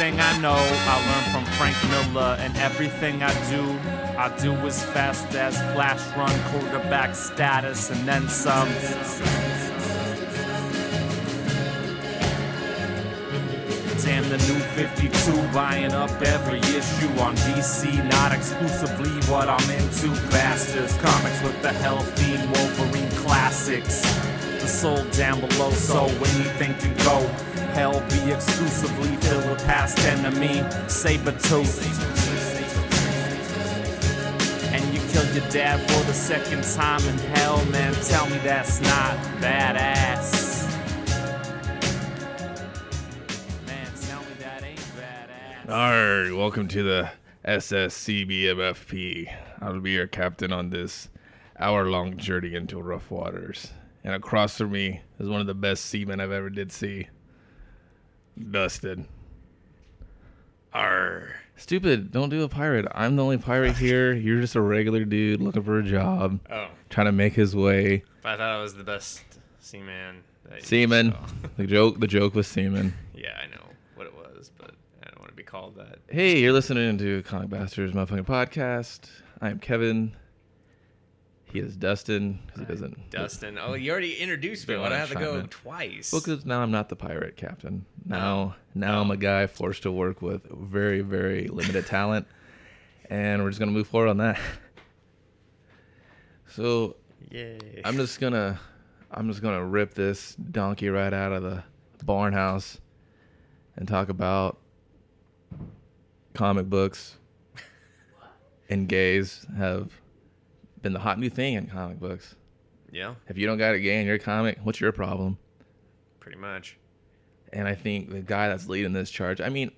Everything I know, I learned from Frank Miller, and everything I do, I do as fast as flash run quarterback status, and then some. Damn the new 52, buying up every issue on DC, not exclusively what I'm into. Bastards, comics with the healthy Wolverine classics. The soul down below, so anything can go. Hell be exclusively filled with past enemy, Sabretooth. And you killed your dad for the second time in hell, man. Tell me that's not badass. Man, tell me that ain't badass. Alright, welcome to the SSCBMFP. I'll be your captain on this hour long journey into rough waters. And across from me is one of the best seamen I've ever did see. Dustin. Arr. Stupid, don't do a pirate. I'm the only pirate here. You're just a regular dude looking for a job, Oh, trying to make his way. I thought I was the best seaman. Seaman. The joke the joke was seaman. yeah, I know what it was, but I don't want to be called that. Hey, you're listening to Comic Bastards Motherfucking Podcast. I am Kevin. He is Dustin because he doesn't. Dustin. Oh, you already introduced me. Why do I have to go in. twice? Well, because now I'm not the pirate captain. Now, now I'm a guy forced to work with very, very limited talent, and we're just gonna move forward on that. So yeah, I'm just gonna, I'm just gonna rip this donkey right out of the barn house, and talk about comic books and gays have been the hot new thing in comic books. yeah, If you don't got a gay in your comic, what's your problem? pretty much. and I think the guy that's leading this charge. I mean,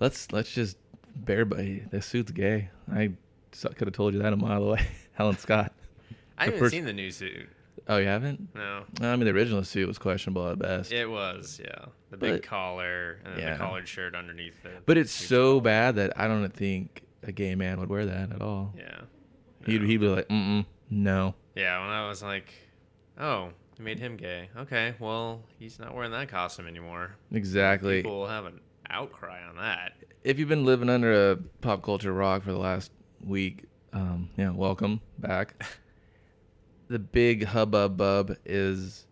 let's let's just bear by this suit's gay. I could have told you that a mile away. Alan Scott. I haven't first- seen the new suit. Oh, you haven't? No, I mean, the original suit was questionable at best. it was yeah, the big But- collar and Yeah. the collared shirt underneath it. but it's so bad that I don't think a gay man would wear that at all. yeah, He'd, he'd be like, mm no. yeah. When I was like, oh, you made him gay. Okay, well, he's not wearing that costume anymore. Exactly. People will have an outcry on that. if you've been living under a pop culture rock for the last week, um, yeah, welcome back. the big hubbub bub is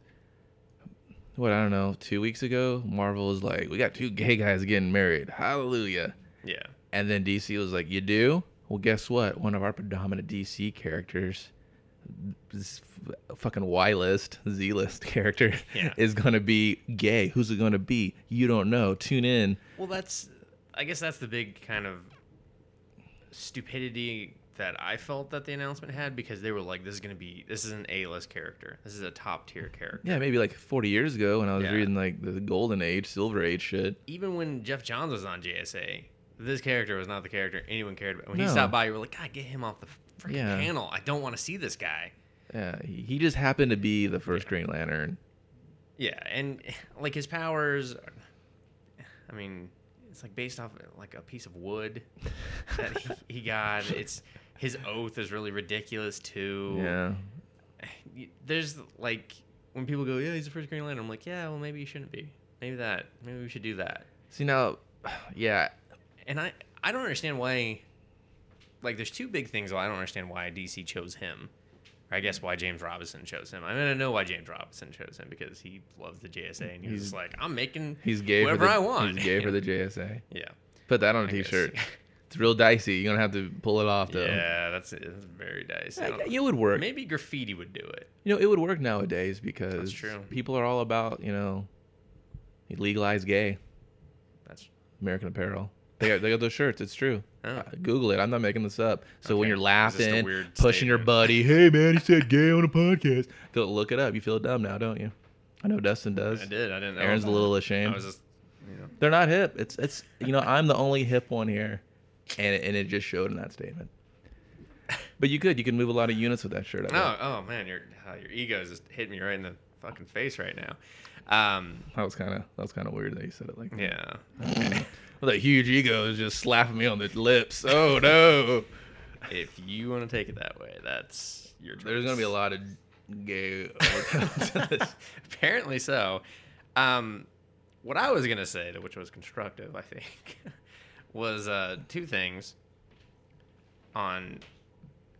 what I don't know. Two weeks ago, Marvel was like, "We got two gay guys getting married, hallelujah!" Yeah. And then DC was like, "You do? Well, guess what? One of our predominant DC characters." This f- fucking Y list, Z list character Yeah. is gonna be gay. Who's it gonna be? You don't know. Tune in. Well, that's, I guess that's the big kind of stupidity that I felt that the announcement had because they were like, this is going to be, this is an A list character. This is a top tier character. Yeah, maybe like 40 years ago when I was Yeah. reading like the golden age, silver age shit. Even when Geoff Johns was on JSA, this character was not the character anyone cared about. When he No. stopped by, you were like, God, get him off the freaking Yeah. panel. I don't want to see this guy. Yeah, he he just happened to be the first Green Lantern. Yeah, and like his powers, are- I mean, it's like based off like a piece of wood that he, he got. It's his oath is really ridiculous too. Yeah. There's like when people go, yeah, he's the first Green Lantern. I'm like, yeah, well, maybe he shouldn't be. Maybe that. Maybe we should do that. See now, yeah, And I I don't understand why. Like, there's two big things. I don't understand why DC chose him. Or I guess why James Robinson chose him. I mean, I know why James Robinson chose him because he loves the JSA and He's- just like, I'm making he's gay whatever for the I want. he's gay for the JSA. yeah. Put that on a I guess. t-shirt. It's real dicey. You're gonna have to pull it off though. Yeah, that's it's very dicey. Yeah, it would work. Maybe graffiti would do it. You know, it would work nowadays because true. people are all about you know, legalize gay That's American Apparel. They got they got those shirts. It's true. Oh. Uh, Google it. I'm not making this up. So when you're It's just a laughing, weird pushing your statement. buddy, hey man, he said gay on a podcast. Go look it up. You feel dumb now, don't you? I know Dustin does. I did. I didn't know. Aaron's a about little it. ashamed. I was just, you know. They're not hip. It's it's you know I'm the only hip one here, and it, and it just showed in that statement. But you could you could move a lot of units with that shirt. I Oh, bet. oh man, your uh, your ego just hit me right in the fucking face right now. Um, that was kind of that was kind of weird that you said it like that. yeah. Well, that huge ego is just slapping me on the lips. Oh no! if you want to take it that way, that's your. There's gonna be a lot of gay. overtones to this. Apparently so. Um, what I was gonna say, which was constructive, I think, was uh, two things on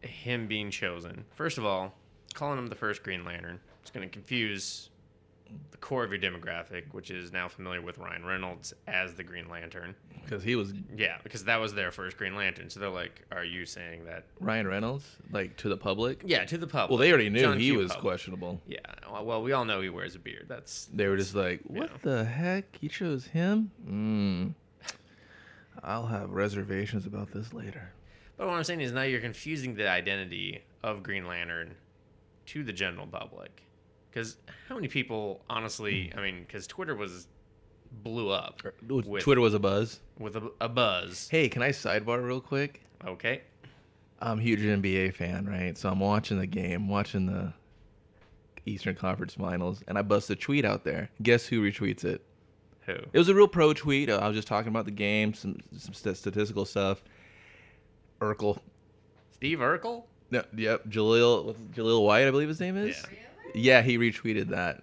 him being chosen. First of all, calling him the first Green Lantern is going to confuse the core of your demographic, which is now familiar with Ryan Reynolds as the Green Lantern. Because he was Yeah, because that was their first Green Lantern. So they're like, "Are you saying that?" Ryan Reynolds, like to the public. Yeah, to the public. Well, they already knew John he Q. was public. questionable. Yeah, well, we all know he wears a beard. That's They were just like, "What the heck? You chose him? Mm. I'll have reservations about this later." But what I'm saying is now you're confusing the identity of Green Lantern to the general public. Because how many people, honestly, I mean, because Twitter was blew up er, with, Twitter was a buzz. with a, a buzz. Hey, can I sidebar real quick? Okay. I'm a huge NBA fan, right? So I'm watching the game, watching the Eastern Conference Finals, and I bust a tweet out there. Guess who retweets it? Who? It was a real pro tweet. Uh, I was just talking about the game, some some st- statistical stuff. Urkel. Steve Urkel? No, yep, Jaleel what's Jaleel White, I believe his name is. Yeah. Yeah, he retweeted that.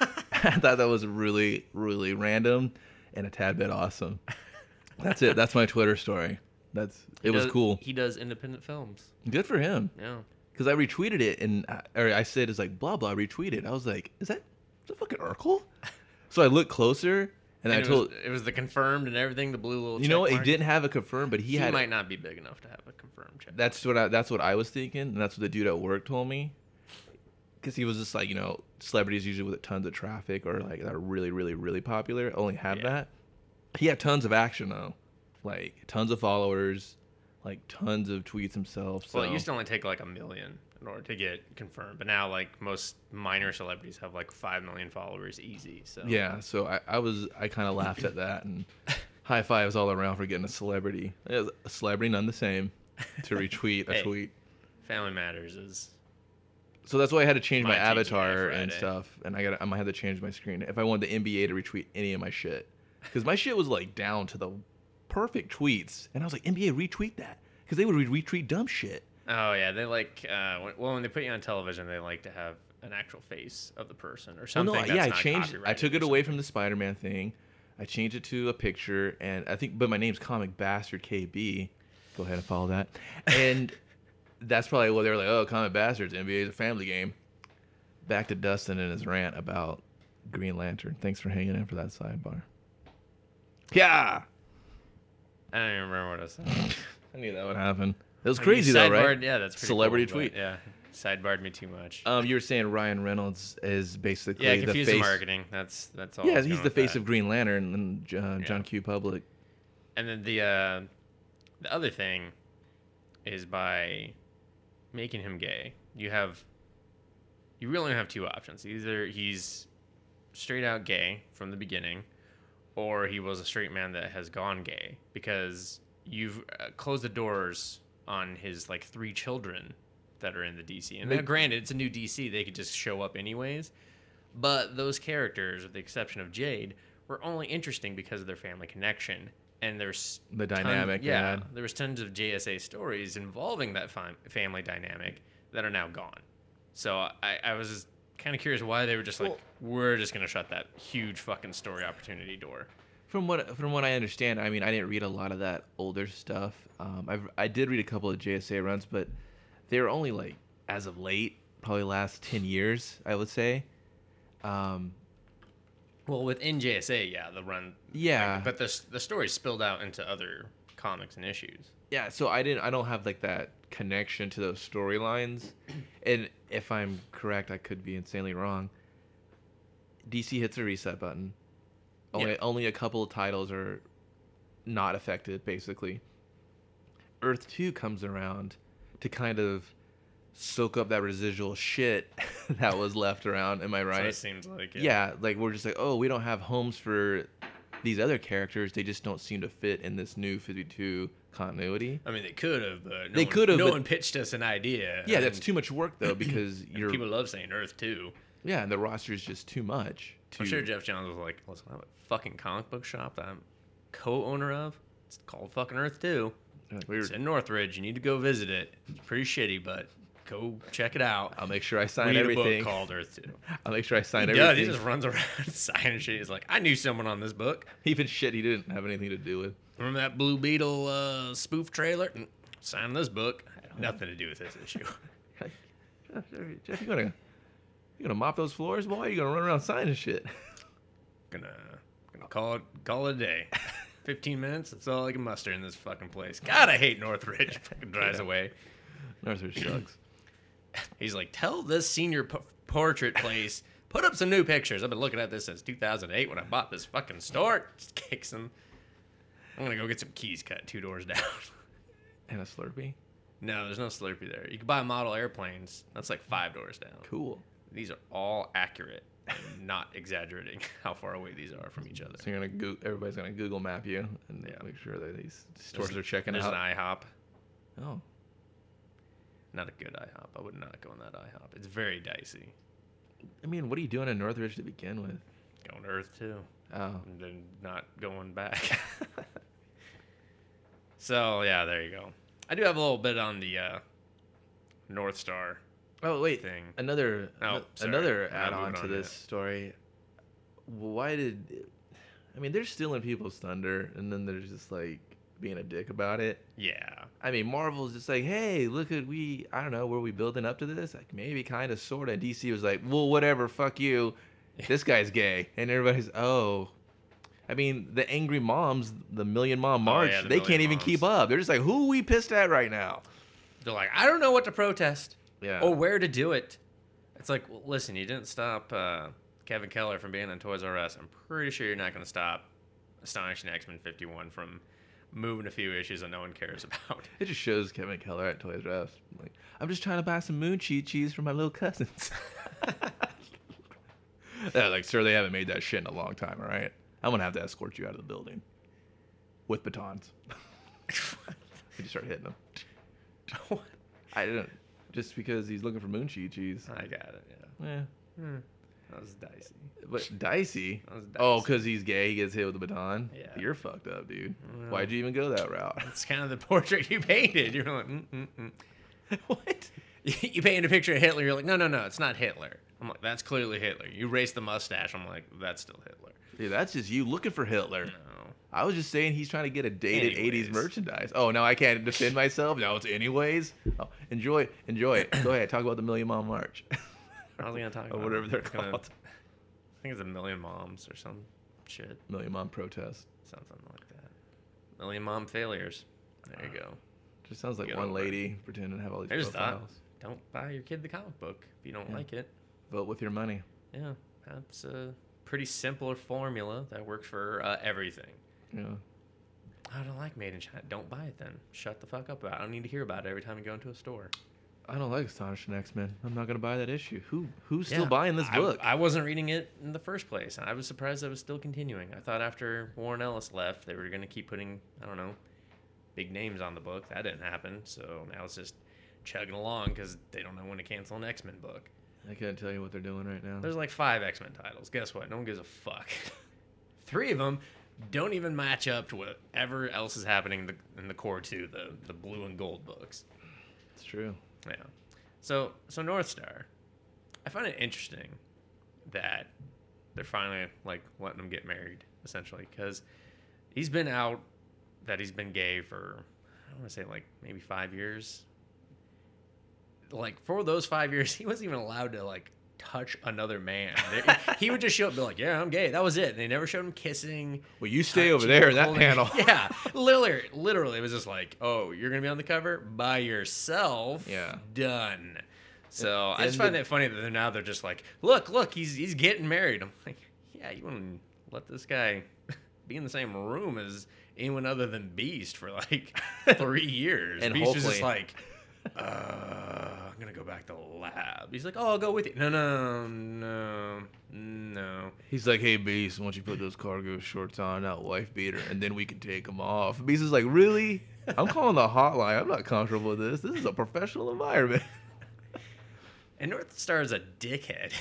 I thought that was really, really random and a tad bit awesome. That's it. That's my Twitter story. That's it was Does- cool. He does independent films. Good for him. Yeah. Because I retweeted it and I, or I said it's like blah blah retweeted. I was like, is that is that fucking Urkel? So I looked closer and, I And it, told was, it was the confirmed and everything, the blue little you know he didn't have a confirmed, but he, He, had He might not be big enough to have a confirmed check. That's what I that's what I was thinking, and that's what the dude at work told me. Because he was just like, you know, celebrities usually with tons of traffic or like that are really, really, really popular only have Yeah. that. He had tons of action though, like tons of followers, like tons of tweets himself. So Well, it used to only take like a million in order to get confirmed, but now like most minor celebrities have like five million followers easy. So yeah, so I, I was I kind of laughed at that and high fives all around for getting a celebrity, a celebrity none the same, to retweet a Hey. tweet. Family Matters is So that's why I had to change my, My avatar and stuff, and I got I might have to change my screen if I want the NBA to retweet any of my shit, because my shit was like down to the perfect tweets, and I was like NBA retweet that because they would retweet dumb shit. oh yeah they like uh, when, well when they put you on television they like to have an actual face of the person or Well, something. no, that's yeah, I changed. I took it away from the Spider-Man thing. I changed it to a picture, and I think, but my name's Comic Bastard KB. Go ahead and follow that, and that's probably what they were like. Oh, Comic Bastards, NBA is a family game. Back to Dustin and his rant about Green Lantern. Thanks for hanging in for that sidebar. Yeah, I don't even remember what I said. I knew that would happen. It was crazy though, right? Yeah, that's pretty Celebrity cool, tweet. Yeah, sidebarred me too much. Um, you were saying Ryan Reynolds is basically yeah, the confusing face. marketing. That's that's all. Yeah, he's the face that. of Green Lantern and uh, John Yeah. Q. Public. And then the uh, the other thing is by making him gay. You have you really only have two options. Either he's straight out gay from the beginning, or he was a straight man that has gone gay because you've uh, closed the doors on his like three children that are in the DC. And They- now, granted, it's a new DC; they could just show up anyways. But those characters, with the exception of Jade, were only interesting because of their family connection. And there's The dynamic they yeah, there was tons of JSA stories involving that fam- family dynamic that are now gone. So I, I was kind of curious why they were just like, Well- we're just gonna shut that huge fucking story opportunity door. From what from what I understand, I mean, I didn't read a lot of that older stuff. Um, I've, I did read a couple of JSA runs, but they were only like as of late, probably last ten years, I would say. Um, Well, within JSA, yeah, the run, yeah, but the the story spilled out into other comics and issues. yeah. So I didn't. I don't have like that connection to those storylines. And if I'm correct, I could be insanely wrong. DC hits a reset button. Only Yeah. only a couple of titles are not affected, basically. Earth Two comes around to kind of soak up that residual shit that was left around. Am I So right? it seems like it. yeah, like we're just like, oh, we don't have homes for these other characters. They just don't seem to fit in this new 52 continuity. I mean, they could have, but no They one- could've, No but- one pitched us an idea. Yeah, that's too much work though because you're people love saying Earth too. yeah, and the roster is just too much. To, I'm sure Geoff Johns was like, "Listen, I have a fucking comic book shop that I'm co-owner of. It's called fucking Earth Two. We were- It's in Northridge. You need to go visit it. It's pretty shitty, but go check it out. I'll make sure I sign Read a everything. book called Earth Two. I'll make sure I sign He does. everything. He just runs around signing shit. He's like, I knew someone on this book. Even shit he didn't have anything to do with. Remember that Blue Beetle uh, spoof trailer? Mm, Sign this book. Nothing to do with this issue. Jeff, Jeff, you gonna you gonna mop those floors, boy? You gonna run around signing shit? gonna gonna call it call it a day. Fifteen minutes. That's all I can muster in this fucking place. God, I hate Northridge. Fucking drives Yeah. away. Northridge sucks. He's like, tell this senior p- portrait place, put up some new pictures. I've been looking at this since 2008 when I bought this fucking store. Just kicks him. I'm gonna go get some keys cut two doors down. And a Slurpee. no, there's no Slurpee there. You can buy model airplanes. That's like five doors down. Cool. These are all accurate. and not exaggerating how far away these are from each other. So you're gonna go- everybody's gonna Google map you and Yeah. make sure that these stores There's- are checking There's out. an IHOP. oh, Not a good IHOP. I would not go in that IHOP. It's very dicey. I mean, what are you doing in Northridge to begin with? Going to Earth Two. Oh, and then not going back. so yeah, there you go. I do have a little bit on the uh, Northstar oh wait, thing. another Oh, sorry. another add-on to this story. Why did? I mean, they're stealing people's thunder, and then they're just like being a dick about it. Yeah, I mean, Marvel's just like, hey, look at we. I don't know, were we building up to this? Like maybe, kind of, sort of. DC was like, well, whatever, fuck you. This guy's gay, and everybody's oh. I mean, the angry moms, the Million Mom Oh, March, yeah, the they can't Million even keep up. They're just like, who are we pissed at right now? they're like, I don't know what to protest Yeah. or where to do it. It's like, well, listen, you didn't stop uh, Kevin Keller from being on Toys R Us. I'm pretty sure you're not going to stop Astonishing X Men 51 from moving a few issues that no one cares about. It just shows Kevin Keller at Toys R Us. Like, I'm just trying to buy some moon cheese cheese for my little cousins. yeah, like, sir, they haven't made that shit in a long time, all right? I'm gonna have to escort you out of the building with batons. we just start hitting them. I didn't. Just because he's looking for moon cheese cheese. I got it. Yeah, Yeah. Hmm. That was dicey. But dicey. That was Oh, because he's gay, he gets hit with a baton. Yeah. You're fucked up, dude. Well. Why'd you even go that route? It's kind of the portrait you painted. You're like, mm, mm, mm. what? you painted a picture of Hitler. You're like, no, no, no, it's not Hitler. I'm like, that's clearly Hitler. You erased the mustache. I'm like, that's still Hitler. Dude, that's just you looking for Hitler. No. I was just saying he's trying to get a dated Anyways. '80s merchandise. Oh, now I can't defend myself. No, it's anyways. Oh, enjoy, enjoy it. Go ahead, talk about the Million Mom March, I was gonna talk about whatever they're gonna- called. I think it's a million moms or some shit, Million Mom protest. something like that. Million mom failures. There you go. Just sounds like Get one over lady pretending to have all these I just thought, profiles. don't buy your kid the comic book if you don't Yeah. like it. Vote with your money. Yeah, that's a pretty simple formula that works for uh, everything. Yeah. I don't like Made in China. Don't buy it then. Shut the fuck up about it. I don't need to hear about it every time you go into a store. I don't like Astonishing X Men. I'm not gonna buy that issue. Who who's still Yeah, buying this I- book? I, wasn't reading it in the first place. and I was surprised I was still continuing. I thought after Warren Ellis left, they were going to keep putting, I don't know, big names on the book. That didn't happen. So now it's just chugging along because they don't know when to cancel an X Men book. I can't tell you what they're doing right now. There's like five X Men titles. Guess what? No one gives a fuck. Three of them don't even match up to whatever else is happening in the, in the core two, the the blue and gold books. It's true. Yeah. So so Northstar, I find it interesting that they're finally like letting him get married essentially because he's been out that he's been gay for I want to say like maybe five years. Like for those five years, he wasn't even allowed to like touch another man. He would just show up and be like, "Yeah, I'm gay." That was it. And they never showed him kissing. Well, you stay over there in that panel. Yeah, literally, literally, it was just like, "Oh, you're gonna be on the cover by yourself." Yeah. done. So I just find the- it funny that they're now they're just like, "Look, look, he's he's getting married." I'm like, "Yeah, you wouldn't let this guy be in the same room as anyone other than Beast for like three years." And Beast was just like. Uh, I'm gonna go back to the lab. He's like, "Oh, I'll go with you." No, no, no, no. He's like, hey, Beast, why don't you put those cargo shorts on, that wife beater, and then we can take them off. Beast is like, really? I'm calling the hotline. I'm not comfortable with this. This is a professional environment. And Northstar is a dickhead.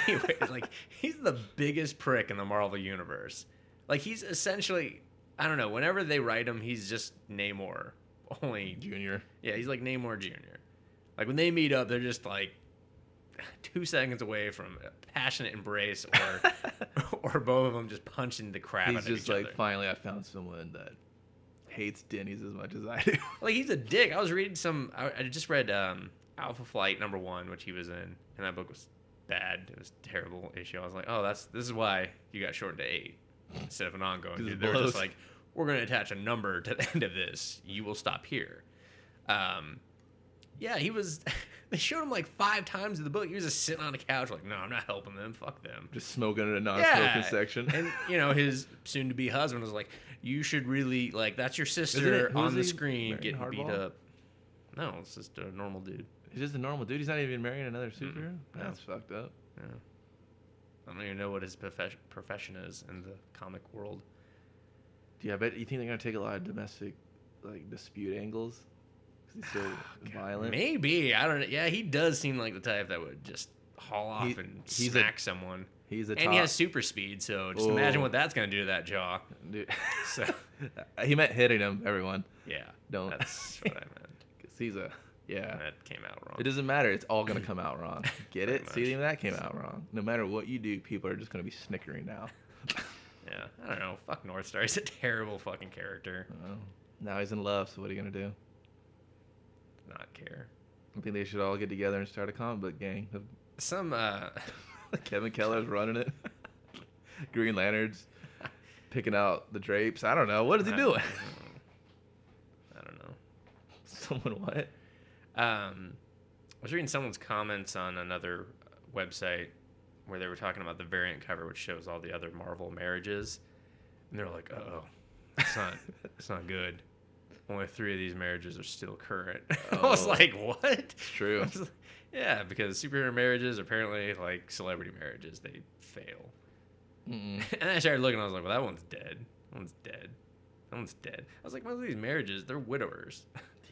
anyway, like he's the biggest prick in the Marvel universe. Like he's essentially, I don't know. Whenever they write him, he's just Namor. Only, Junior. yeah, he's like Namor Jr. Like when they meet up, they're just like two seconds away from a passionate embrace, or or both of them just punching the crap He's out of just each like, other. finally, I found someone that hates Denny's as much as I do. Like he's a dick. I was reading some. I, I just read um, Alpha Flight number one, which he was in, and that book was bad. It was a terrible issue. I was like, oh, that's this is why you got shortened to eight instead of an ongoing. Dude, they were just like, we're going to attach a number to the end of this. You will stop here. Um, yeah, he was. They showed him like five times in the book. He was just sitting on a couch, like, no, I'm not helping them. Fuck them. just smoking in a non-smoking Yeah, section. and you know his soon-to-be husband was like, "You should really like that's your sister on the he screen marrying getting beat up." No, it's just a normal dude. He's just a normal dude. He's not even marrying another superhero. No. That's fucked up. Yeah. I don't even know what his profession profession is in the comic world. Yeah, but you think they're gonna take a lot of domestic, like dispute angles, because he's so violent. Maybe I don't know. Yeah, he does seem like the type that would just haul off He- and he's a- smack someone. He's a And top. he has super speed, so just imagine what that's gonna do to that jaw. dude. So uh, he meant hitting him. Everyone, yeah, Don't. That's what I meant. 'Cause he's a yeah. That came out wrong. It doesn't matter. It's all gonna come out wrong. Get Pretty it? See, much. even that came out wrong. No matter what you do, people are just gonna be snickering now. Yeah, I don't know. Fuck Northstar. He's a terrible fucking character. Now he's in love. So what are you gonna do? Not care. I think they should all get together and start a comic book gang. Some uh Kevin Keller's running it. Green Lanterns picking out the drapes. I don't know. What is he I- doing? I don't know. Someone what? Um, I was reading someone's comments on another website where they were talking about the variant cover, which shows all the other Marvel marriages, and they're like, "Oh, it's not, it's not good. Only three of these marriages are still current." I was Oh. like, "What?" It's true. Like, yeah, because superhero marriages apparently like celebrity marriages, they fail. Mm-mm. And I started looking, I was like, "Well, that one's dead. That one's dead. That one's dead." I was like, "Most of these marriages, they're widowers."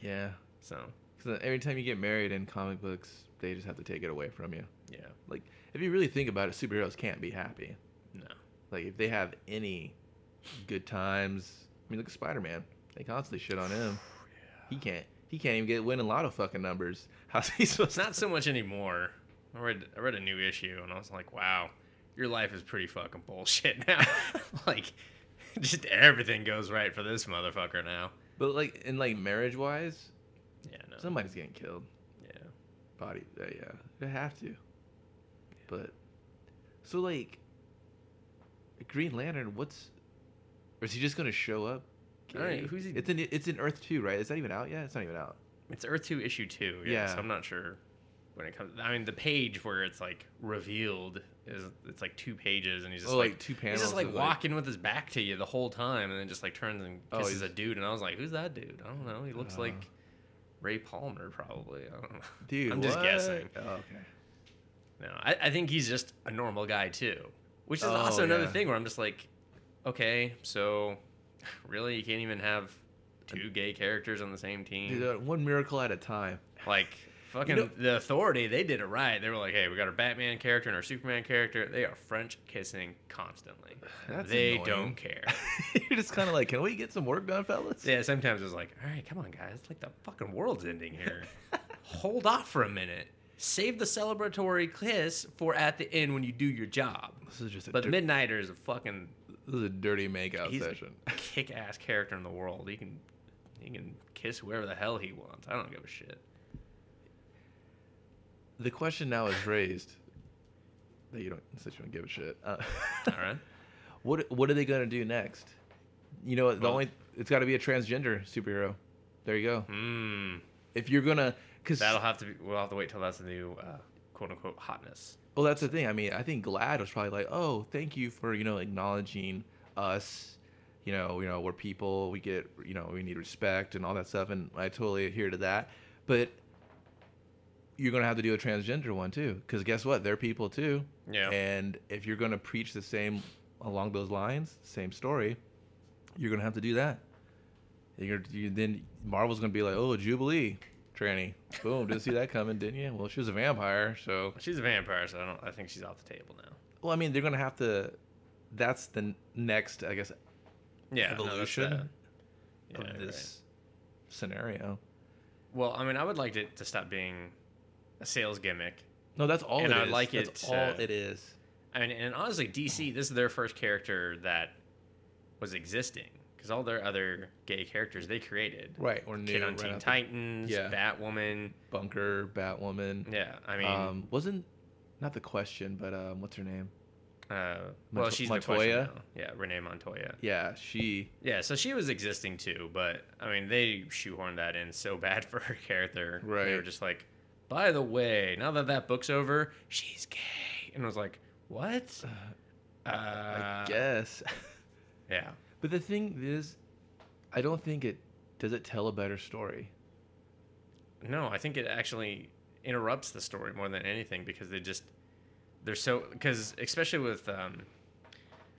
Yeah. so Because uh, every time you get married in comic books, they just have to take it away from you. yeah, Like, if you really think about it, superheroes can't be happy. no. Like, if they have any good times, I mean, look at Spider Man. They constantly shit on him. He can't. He can't even get winning lotto fucking numbers. How's he supposed It's not so much anymore. I read I read a new issue and I was like, wow, your life is pretty fucking bullshit now. like, just everything goes right for this motherfucker now. But like in like marriage wise, Yeah, no. somebody's getting killed. yeah. Body, uh, yeah, they have to. But so like Green Lantern, what's or is he just gonna show up? All right, who's he- It's in it's in Earth two, right? Is that even out yet? It's not even out. It's Earth Two issue two. Yeah. Yeah. So I'm not sure when it comes. I mean, the page where it's like revealed is it's like two pages, and he's just Oh, like, like two He's just like of, like- walking with his back to you the whole time, and then just like turns and Oh, kisses a dude, and I was like, "Who's that dude? I don't know. He looks Uh. like Ray Palmer, probably. I don't know. Dude, I'm just what? guessing. Oh, okay. No, I, I think he's just a normal guy too, which is Oh, also another yeah. thing where I'm just like, okay, so really you can't even have two gay characters on the same team? Dude, uh, one miracle at a time. Like fucking know- the authority, they did it right. They were like, hey, we got our Batman character and our Superman character. They are French kissing constantly. That's they annoying. don't care. You're just kind of like, can we get some work done, fellas? yeah, sometimes it's like, all right, come on, guys, it's like the fucking world's ending here. Hold off for a minute. Save the celebratory kiss for at the end when you do your job. This is just a But dir- Midnighter is a fucking this is a dirty makeout he's session. a kick-ass character in the world. He can he can kiss whoever the hell he wants. I don't give a shit. The question now is raised that you don't since you don't give a shit. Uh, All right. What what are they gonna do next? You know, the Well- only it's got to be a transgender superhero. There you go. Hmm. If you're gonna, because That'll have to be. We'll have to wait till that's the new uh, quote unquote hotness. well, that's the thing. I mean, I think GLAAD was probably like, oh, thank you for you know acknowledging us. You know, you know, we're people. We get, you know, we need respect and all that stuff, and I totally adhere to that. But you're gonna have to do a transgender one too, because guess what? They're people too. Yeah. And if you're gonna preach the same along those lines, same story, you're gonna have to do that. You're you, then Marvel's gonna be like, oh, Jubilee, tranny, boom, didn't see that coming, didn't you? Well, she was a vampire, so She's a vampire, so I don't. I think she's off the table now. well, I mean, they're gonna have to. That's the next, I guess, Yeah. no, evolution that. Yeah, of this right. scenario. Well, I mean, I would like it to stop being a sales gimmick. No, that's all And it I is. like That's it, all uh, it is. I mean, and honestly, DC, this is their first character that was existing because all their other gay characters they created. Right, or new. Kid on right Teen Titans, Yeah. Batwoman. Bunker, Batwoman. Yeah, I mean, um, wasn't not the question, but um, what's her name? uh, well, Mont- she's Montoya? Yeah, Renee Montoya. Yeah, she. Yeah, so she was existing too, but I mean, they shoehorned that in so bad for her character. Right. They were just like, by the way, now that that book's over, she's gay, and I was like, what? Uh, I guess. Yeah. But the thing is, I don't think it does it tell a better story. No, I think it actually interrupts the story more than anything because they just they're so because especially with um,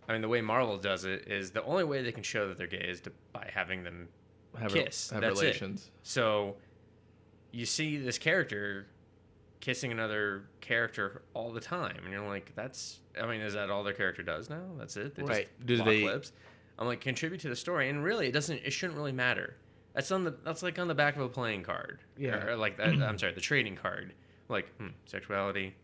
I mean the way Marvel does it is the only way they can show that they're gay is to, by having them Have Kiss, have that's it. relations. So you see this character kissing another character all the time, and you're like, "That's." I mean, is that all their character does now? That's it. They Right. Just Do they- lips. I'm like, contribute to the story, and really, it doesn't. It shouldn't really matter. That's on the. That's like on the back of a playing card. Yeah. Or, like that. I'm sorry, the trading card. Like hmm, sexuality,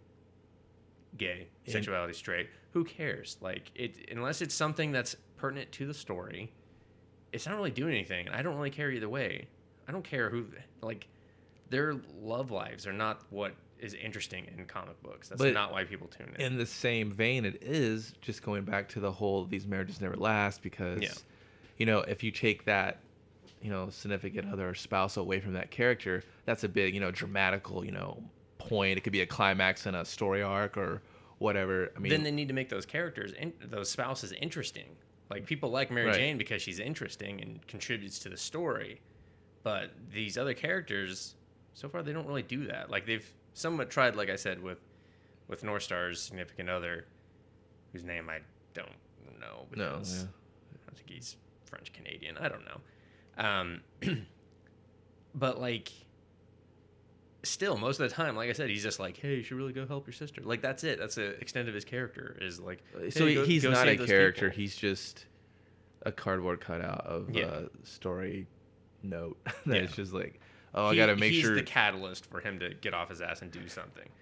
gay, In- sexuality, straight. Who cares? Like it, unless it's something that's pertinent to the story. It's not really doing anything. I don't really care either way. I don't care who like their love lives are not what is interesting in comic books. That's But not why people tune in. In the same vein, it is just going back to the whole these marriages never last because, Yeah. you know, if you take that, you know, significant other or spouse away from that character, that's a big, you know, dramatical, you know, point. It could be a climax in a story arc or whatever. I mean, then they need to make those characters, in, those spouses, interesting. Like people like Mary Right. Jane because she's interesting and contributes to the story, but these other characters, so far they don't really do that. Like they've somewhat tried, like I said, with with Northstar's significant other, whose name I don't know no, because yeah. I think he's French Canadian. I don't know. Um, but like, still, most of the time, like I said, he's just like, "Hey, you should really go help your sister." Like that's it. That's the extent of his character. Is like, so "Hey, he- go- he's go not a character. people." He's just a cardboard cutout of Yeah. a story note that Yeah. it's just like, oh, I got to make he's sure. the catalyst for him to get off his ass and do something.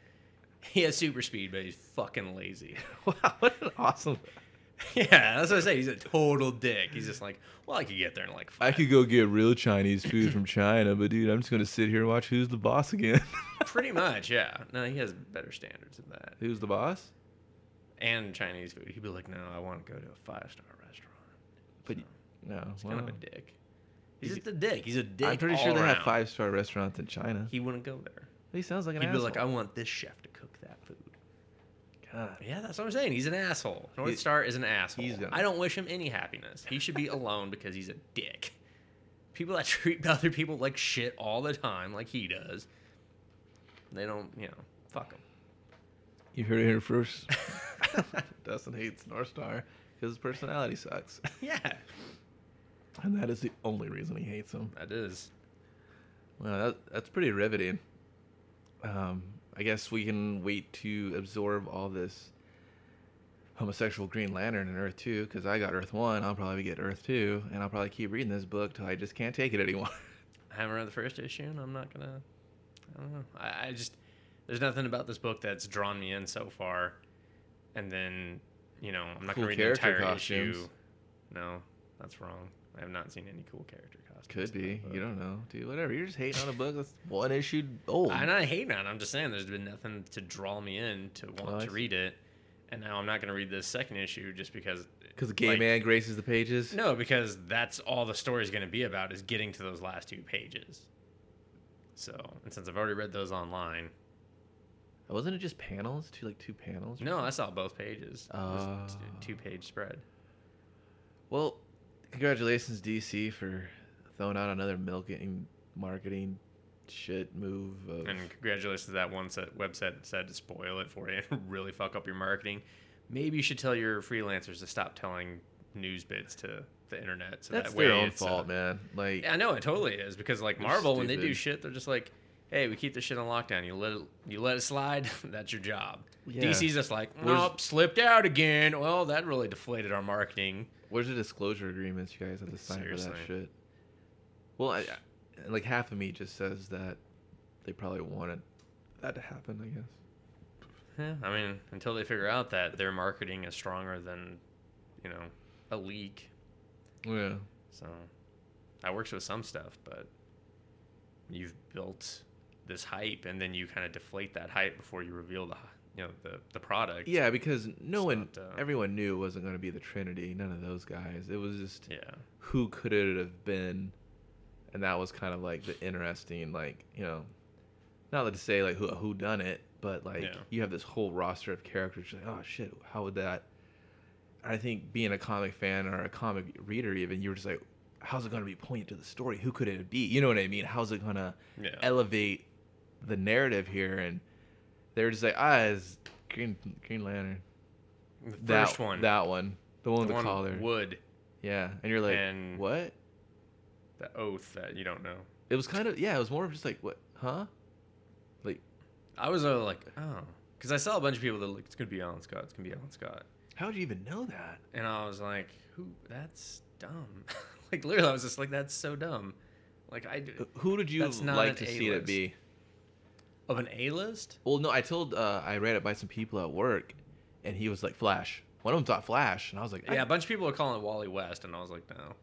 He has super speed, but he's fucking lazy. wow, what an awesome! yeah, that's what I say. He's a total dick. He's just like, well, I could get there in like. I could go get real Chinese food from China, but dude, I'm just gonna sit here and watch Who's the Boss again. Pretty much, yeah. No, he has better standards than that. Who's the boss? And Chinese food. He'd be like, no, I want to go to a five star restaurant. But So, no, he's kind of a dick. He's just a dick. He's a dick. I'm pretty sure they have five star restaurants in China. He wouldn't go there. He sounds like an He'd asshole. be like, I want this chef to cook that food. God. Yeah, that's what I'm saying. He's an asshole. North He- Star is an asshole. he's gonna- I don't wish him any happiness. He should be alone because he's a dick. People that treat other people like shit all the time, like he does, they don't, you know, fuck him. You heard it here first. Dustin hates Northstar because his personality sucks, Yeah, and that is the only reason he hates him. that is. Well, that, that's pretty riveting. Um, I guess we can wait to absorb all this homosexual Green Lantern in Earth 2 because I got Earth 1. I'll probably get Earth 2, and I'll probably keep reading this book till I just can't take it anymore. I haven't read the first issue, and I'm not gonna. I don't know. I, I just there's nothing about this book that's drawn me in so far, and then you know I'm not Cool gonna read the entire costumes. issue. No, that's wrong. I have not seen any cool character costumes. Could be. You don't know, dude. Whatever. You're just hating on a book that's one issue old. I'm not hating on it. I'm just saying there's been nothing to draw me in to want Oh, to read it. And now I'm not going to read this second issue just because. Because the gay like- man graces the pages. No, because that's all the story's going to be about is getting to those last two pages. So, and since I've already read those online, oh, Wasn't it just panels? Two like two panels? no, I saw both pages. It was Oh. two page spread. Well, congratulations DC for throwing out another milking marketing shit move. Of, And congratulations to that one set, website that said to spoil it for you and really fuck up your marketing. Maybe you should tell your freelancers to stop telling news bits to the internet. So that's that way their own uh, fault, man. Like, Yeah, I know it totally is because like Marvel, when they do shit, they're just like, "Hey, we keep this shit on lockdown. You let it, you let it slide. That's your job." Yeah. DC's just like, Where's- "Nope, slipped out again." Well, that really deflated our marketing. Where's the disclosure agreements you guys have to sign for that shit? Well, I, I, like half of me just says that they probably wanted that to happen, I guess. Yeah, I mean, until they figure out that their marketing is stronger than, you know, a leak. Oh, yeah. So that works with some stuff, but you've built this hype, and then you kind of deflate that hype before you reveal the, you know, the the product. Yeah, because no It's one, not, uh, everyone knew it wasn't going to be the Trinity. None of those guys. It was just Yeah. who could it have been, and that was kind of like the interesting, like you know, not to say like who who done it, but like Yeah. you have this whole roster of characters. Like, oh shit, how would that? I think being a comic fan or a comic reader, even you were just like, how's it going to be pointed to the story? Who could it be? You know what I mean? How's it going to Yeah. elevate the narrative here? And they were just like, ah, it's Green Green Lantern. The That one. that one, the one the with the one collar. Wood. Yeah, and you're like, And- what? The oath that you don't know. It was kind of yeah. It was more of just like what, huh? Like, I was uh, like, oh, because I saw a bunch of people that like it's gonna be Alan Scott. It's gonna be Alan Scott, how would you even know that? and I was like, who? That's dumb. like literally, I was just like, that's so dumb. Like I Who did you like to see it A-list. be? Of an A list. Well, no, I told uh, I read it by some people at work, and he was like Flash. One of them thought Flash, and I was like, I- Yeah, a bunch of people are calling it Wally West, and I was like, no.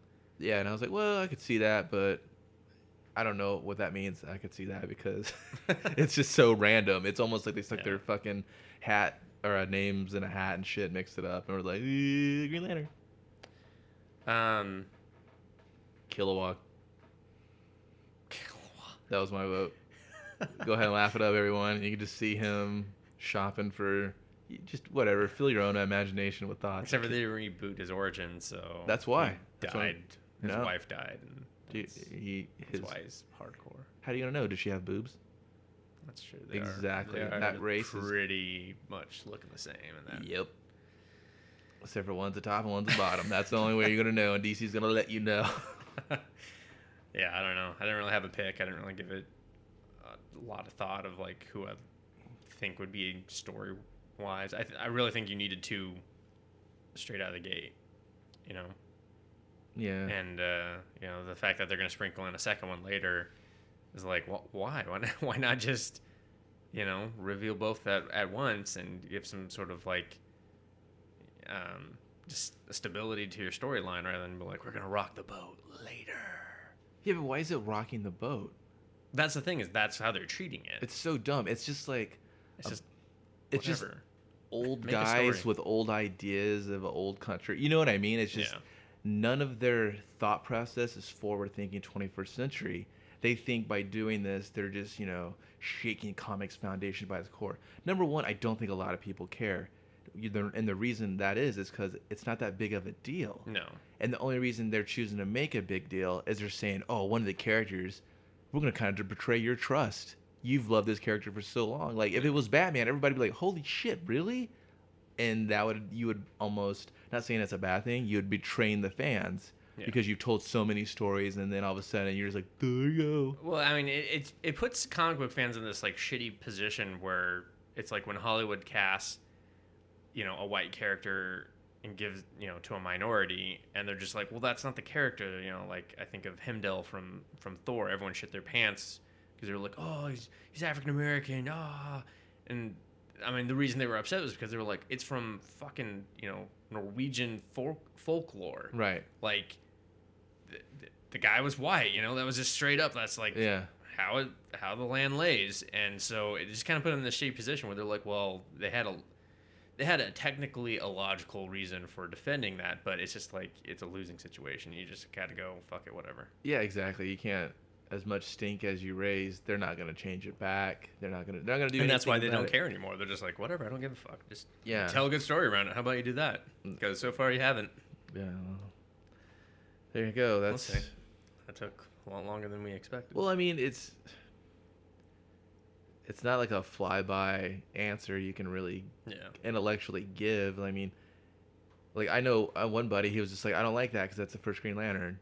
yeah, and I was like, well, I could see that, but I don't know what that means. I could see that because it's just so random. It's almost like they stuck Yeah. their fucking hat or uh, names in a hat and shit, mixed it up, and we're like, "Eh, Green Lantern, Um, Kilowog. That was my vote. Go ahead and laugh it up, everyone. You can just see him shopping for just whatever. Fill your own imagination with thoughts. except for they reboot his origin, so That's why. he That's why- died. His No. wife died, and Dude, that's, he, his, that's why he's hardcore. how do you gonna know? Does she have boobs? That's true. They are- Exactly. are That race is- pretty much looking the same, and that Yep. Except for one's the top and one's the bottom. That's the only way you're gonna know, and DC's gonna let you know. yeah, I don't know. I didn't really have a pick. I didn't really give it a lot of thought of like who I think would be story wise. I th- I really think you needed two straight out of the gate, you know. yeah. And uh, you know the fact that they're gonna sprinkle in a second one later is like, wh- why? Why not, why not just you know reveal both at at once and give some sort of like um, just stability to your storyline rather than be like, we're gonna rock the boat later. yeah, but why is it rocking the boat? That's the thing is that's how they're treating it. It's so dumb. It's just like It's just it's just old Make guys with old ideas of an old country. You know what I mean? It's just Yeah. none of their thought process is forward thinking 21st century. They think by doing this, they're just, you know, shaking comics foundation by its core. Number one, I don't think a lot of people care. And the reason that is, is because it's not that big of a deal. no. And the only reason they're choosing to make a big deal is they're saying, oh, one of the characters, we're going to kind of betray your trust. You've loved this character for so long. Like, if it was Batman, everybody would be like, holy shit, really? And that would, you would almost, not saying it's a bad thing, you would betraying the fans Yeah. because you've told so many stories and then all of a sudden you're just like, there you go. Well, I mean, it, it it puts comic book fans in this like shitty position where it's like when Hollywood casts, you know, a white character and gives you know to a minority, and they're just like, well, that's not the character. You know, like I think of Heimdall from from Thor. Everyone shit their pants because they were like, oh, he's he's African American, ah, and I mean, the reason they were upset was because they were like, it's from fucking you know Norwegian folk folklore Right. like the, the, the guy was white you know that was just straight up that's like Yeah. how it how the land lays and so it just kind of put them in this shitty position where they're like well they had a they had a technically illogical reason for defending that but it's just like it's a losing situation you just gotta go fuck it whatever Yeah, exactly. You can't, as much stink as you raise, they're not going to change it back. They're not going to, they're not to do and that's why they don't it. care anymore they're just like whatever i don't give a fuck just Yeah. tell a good story around it how about you do that mm. because so far you haven't Yeah. well, There you go. That's see. that took a lot longer than we expected well. I mean, it's it's not like a flyby answer you can really yeah intellectually give. I mean, like I know uh, one buddy. He was just like, I don't like that because that's the first Green Lantern,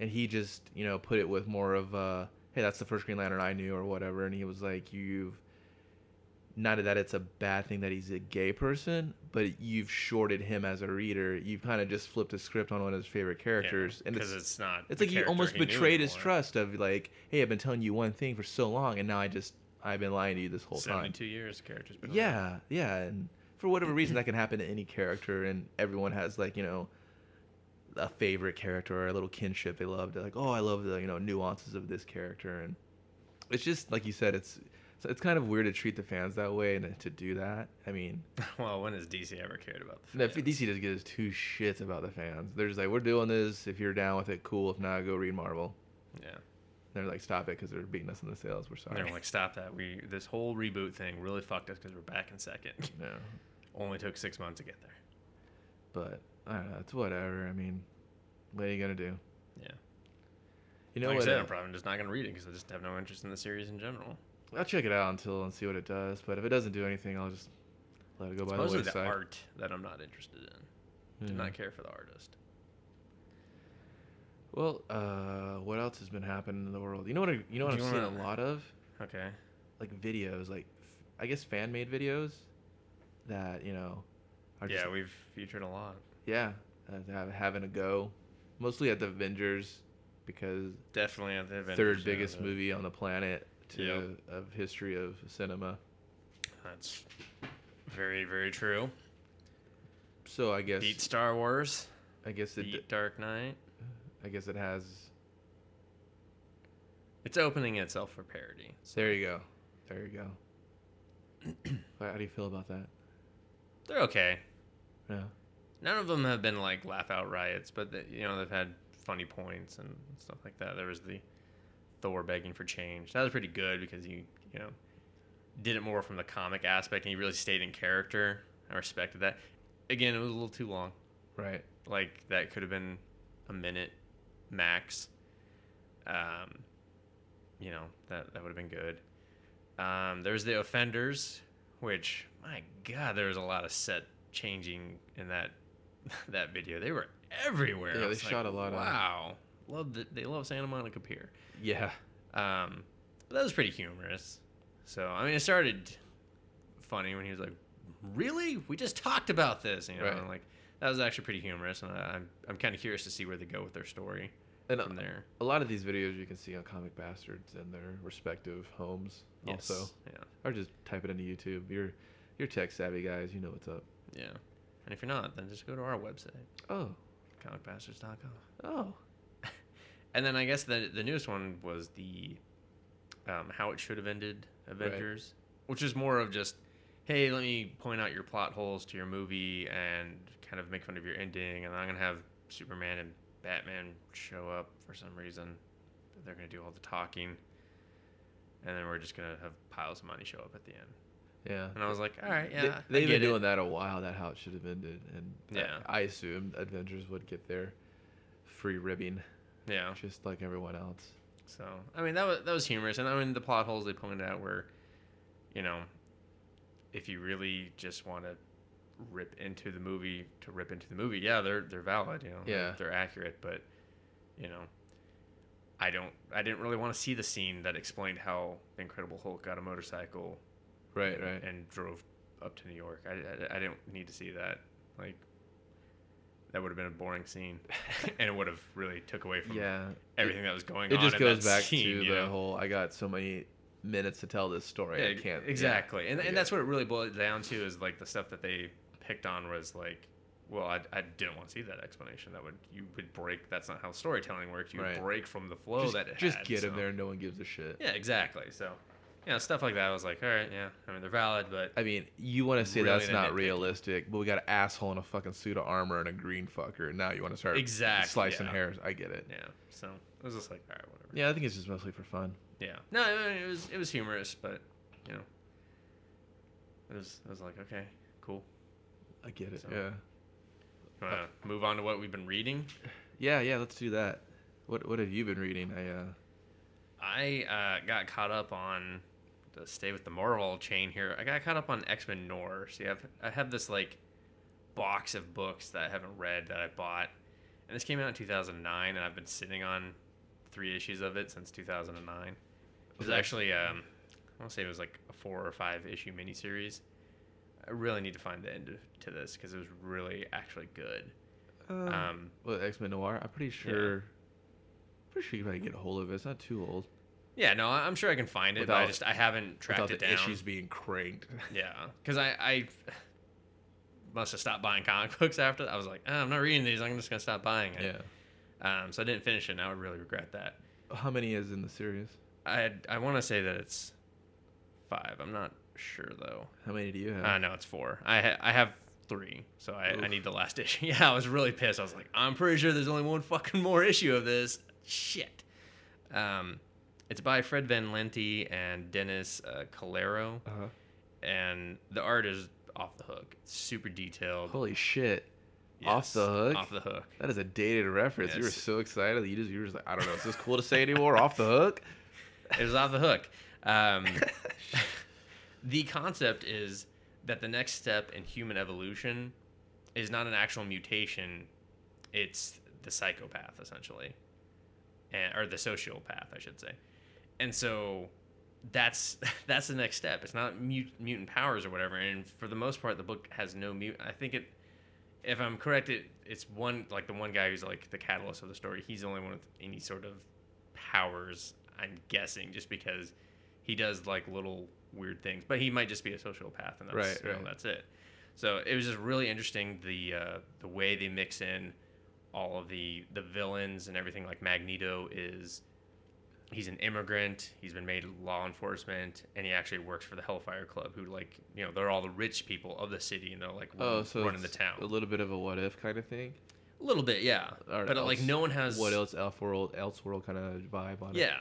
and he just you know put it with more of uh, hey, that's the first Green Lantern I knew or whatever. And he was like, you've not that it's a bad thing that he's a gay person, but you've shorted him as a reader. You've kind of just flipped a script on one of his favorite characters, and it's it's, not it's like you almost betrayed his trust of like, hey, I've been telling you one thing for so long, and now I just I've been lying to you this whole time. Seventy-two years, the character's been. around. Yeah, yeah, and for whatever reason, that can happen to any character, and everyone has like you know a favorite character or a little kinship they love. They're like, oh, I love the you know nuances of this character, and it's just like you said, it's so it's kind of weird to treat the fans that way and to do that. I mean, well, when has DC ever cared about the no, fans? DC doesn't give us two shits about the fans. They're just like, we're doing this. If you're down with it, cool. If not, go read Marvel. Yeah. They're like, stop it because they're beating us in the sales. We're sorry. They're like, stop that. We this whole reboot thing really fucked us because we're back in second. no, Only took six months to get there. but I don't know. It's whatever. I mean, what are you gonna do? Yeah. You know like what? I said, I'm probably just not gonna read it because I just have no interest in the series in general. I'll check it out until and see what it does. But if it doesn't do anything, I'll just let it go It's by the wayside. mostly the art that I'm not interested in. Do Yeah. not hmm. care for the artist. Well, uh, what else has been happening in the world? You know what? I, you know what Do I've seen a lot of, Okay. like videos, like f- I guess fan made videos that you know are just Yeah, we've featured a lot. yeah uh, have, having a go, mostly at the Avengers because Definitely at the Avengers, third biggest the- movie on the planet to Yep. of history of cinema. That's very, very true. So I guess Beat Star Wars. I guess it Beat Dark Knight. I guess it has. It's opening itself for parody. So There you go. There you go. How do you feel about that? They're okay. Yeah. None of them have been like laugh out riots, but they, you know they've had funny points and stuff like that. There was the Thor begging for change. That was pretty good because you you know did it more from the comic aspect and he really stayed in character. I respected that. Again, it was a little too long. Right. Like that could have been a minute max. Um, you know that that would have been good. Um, there's the offenders, which my god, there was a lot of set changing in that that video. They were everywhere. Yeah, they was shot a lot of- Wow, love that they love Santa Monica Pier. Yeah. Um, but that was pretty humorous. So I mean, it started funny when he was like, "Really? We just talked about this," you know, Right. like that was actually pretty humorous, and I, I'm I'm kind of curious to see where they go with their story And from there. a lot of these videos you can see on Comic Bastards in their respective homes. Also, yeah, or just type it into YouTube. You're you're tech savvy guys. You know what's up. yeah. And if you're not, then just go to our website, Oh. comicbastards.com. Oh. And then I guess the the newest one was the um, how it should have ended Avengers, which is more of just, hey, let me point out your plot holes to your movie and kind of make fun of your ending, and I'm gonna have Superman and Batman show up for some reason. They're gonna do all the talking, and then we're just gonna have piles of money show up at the end. Yeah. And I was like, all right, yeah, They, they've get been it. doing that a while. That how it should have ended, and I- Yeah. I, assumed Avengers would get their free ribbing, Yeah. just like everyone else. So I mean that was that was humorous, and I mean the plot holes they pointed out were, you know, if you really just want to rip into the movie to rip into the movie, yeah, they're they're valid, you know, they're- Yeah. they're, accurate, but you know, I don't I didn't really want to see the scene that explained how the Incredible Hulk got a motorcycle, Right. and, Right. and drove up to New York. I, I I didn't need to see that, like. That would have been a boring scene, and it would have really took away from yeah. everything that was going It on. It just goes back scene, to the know? whole. I got so many minutes to tell this story. I can't. yeah. exactly, and Yeah. and that's what it really boiled down to is like the stuff that they picked on was like, well, I, I didn't want to see that explanation. That would you would break. That's not how storytelling works. You Right. break from the flow just, that it just had, get him so- there. No one gives a shit. Yeah, exactly. So, you know, stuff like that. I was like, all right, yeah. I mean, they're valid, but I mean, you want to say Really that's not realistic, but we got an asshole in a fucking suit of armor and a green fucker, and now you want to start Exactly, slicing yeah. hairs. I get it. yeah. So it was just like, all right, whatever. Yeah, I think it's just mostly for fun. Yeah. No, I mean, it was it was humorous, but you know, it was it was like, okay, cool. I get it. So- Yeah. Want to move on to what we've been reading? Yeah, yeah. Let's do that. What What have you been reading? I uh. I uh, got caught up on to stay with the Marvel chain here. I got caught up on X Men Noir. See, I've, I have this like box of books that I haven't read that I bought, and this came out in 2009, and I've been sitting on three issues of it since 2009. It was actually, um, I want to say it was like a four or five issue miniseries. I really need to find the end to this because it was really actually good. Uh, Um, well, X Men Noir. I'm pretty sure. Pretty sure you might get a hold of it. It's not too old. Yeah, no, I- I'm sure I can find it, but I just I haven't tracked Without it the down. issues being cranked. Yeah, because I, I must have stopped buying comic books after. that. I was like, oh, I'm not reading these. I'm just gonna stop buying it. yeah. Um, so I didn't finish it. and I would really regret that. How many is in the series? I I want to say that it's five. I'm not sure though. How many do you have? I know it's four. I ha- I have three, so I, I need the last issue. Yeah, I was really pissed. I was like, I'm pretty sure there's only one fucking more issue of this. Shit. Um, it's by Fred Van Lente and Dennis uh, Calero, Uh-huh. and the art is off the hook. It's super detailed. Holy shit! Off the hook. Off the hook. That is a dated reference. You were so excited. that You just you were just like, I don't know. Is this cool to say anymore? Off the hook. It was off the hook. Um, the concept is that the next step in human evolution is not an actual mutation; it's the psychopath, essentially, and or the sociopath, I should say. And so that's that's the next step. It's not mut- mutant powers or whatever. And for the most part, the book has no mute. I think it, if I'm correct, it it's one like the one guy who's like the catalyst of the story. He's the only one with any sort of powers. I'm guessing just because he does like little weird things, but he might just be a sociopath, and that's Right, you know, right. that's it. So it was just really interesting the uh, the way they mix in all of the the villains and everything. Like Magneto is he's an immigrant. He's been made law enforcement, and he actually works for the Hellfire Club, who like you know they're all the rich people of the city, and they're like Oh, run- so running the town. A little bit of a what if kind of thing. A little bit, yeah. Or but like no one has What else? Elseworld, Elseworld kind of vibe on it. Yeah,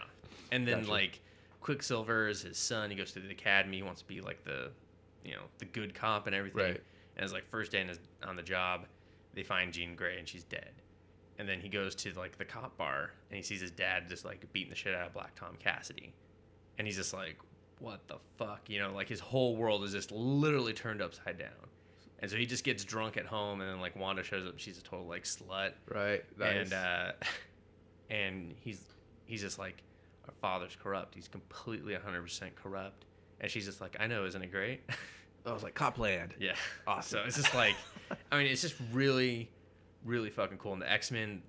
and then Gotcha. like Quicksilver is his son. He goes to the academy. He wants to be like the, you know, the good cop and everything. Right. And it's like first day on, the job, they find Jean Grey and she's dead. And then he goes to like the cop bar and he sees his dad just like beating the shit out of Black Tom Cassidy, and he's just like, what the fuck, you know, like his whole world is just literally turned upside down. And so he just gets drunk at home, and then like Wanda shows up. She's a total like slut Right. Nice. and uh, and he's he's just like our father's corrupt. He's completely 100% corrupt. And she's just like, I know, isn't it great? I was like, Copland. yeah. Awesome. So it's just like, I mean, it's just really, really fucking cool. And the X Men,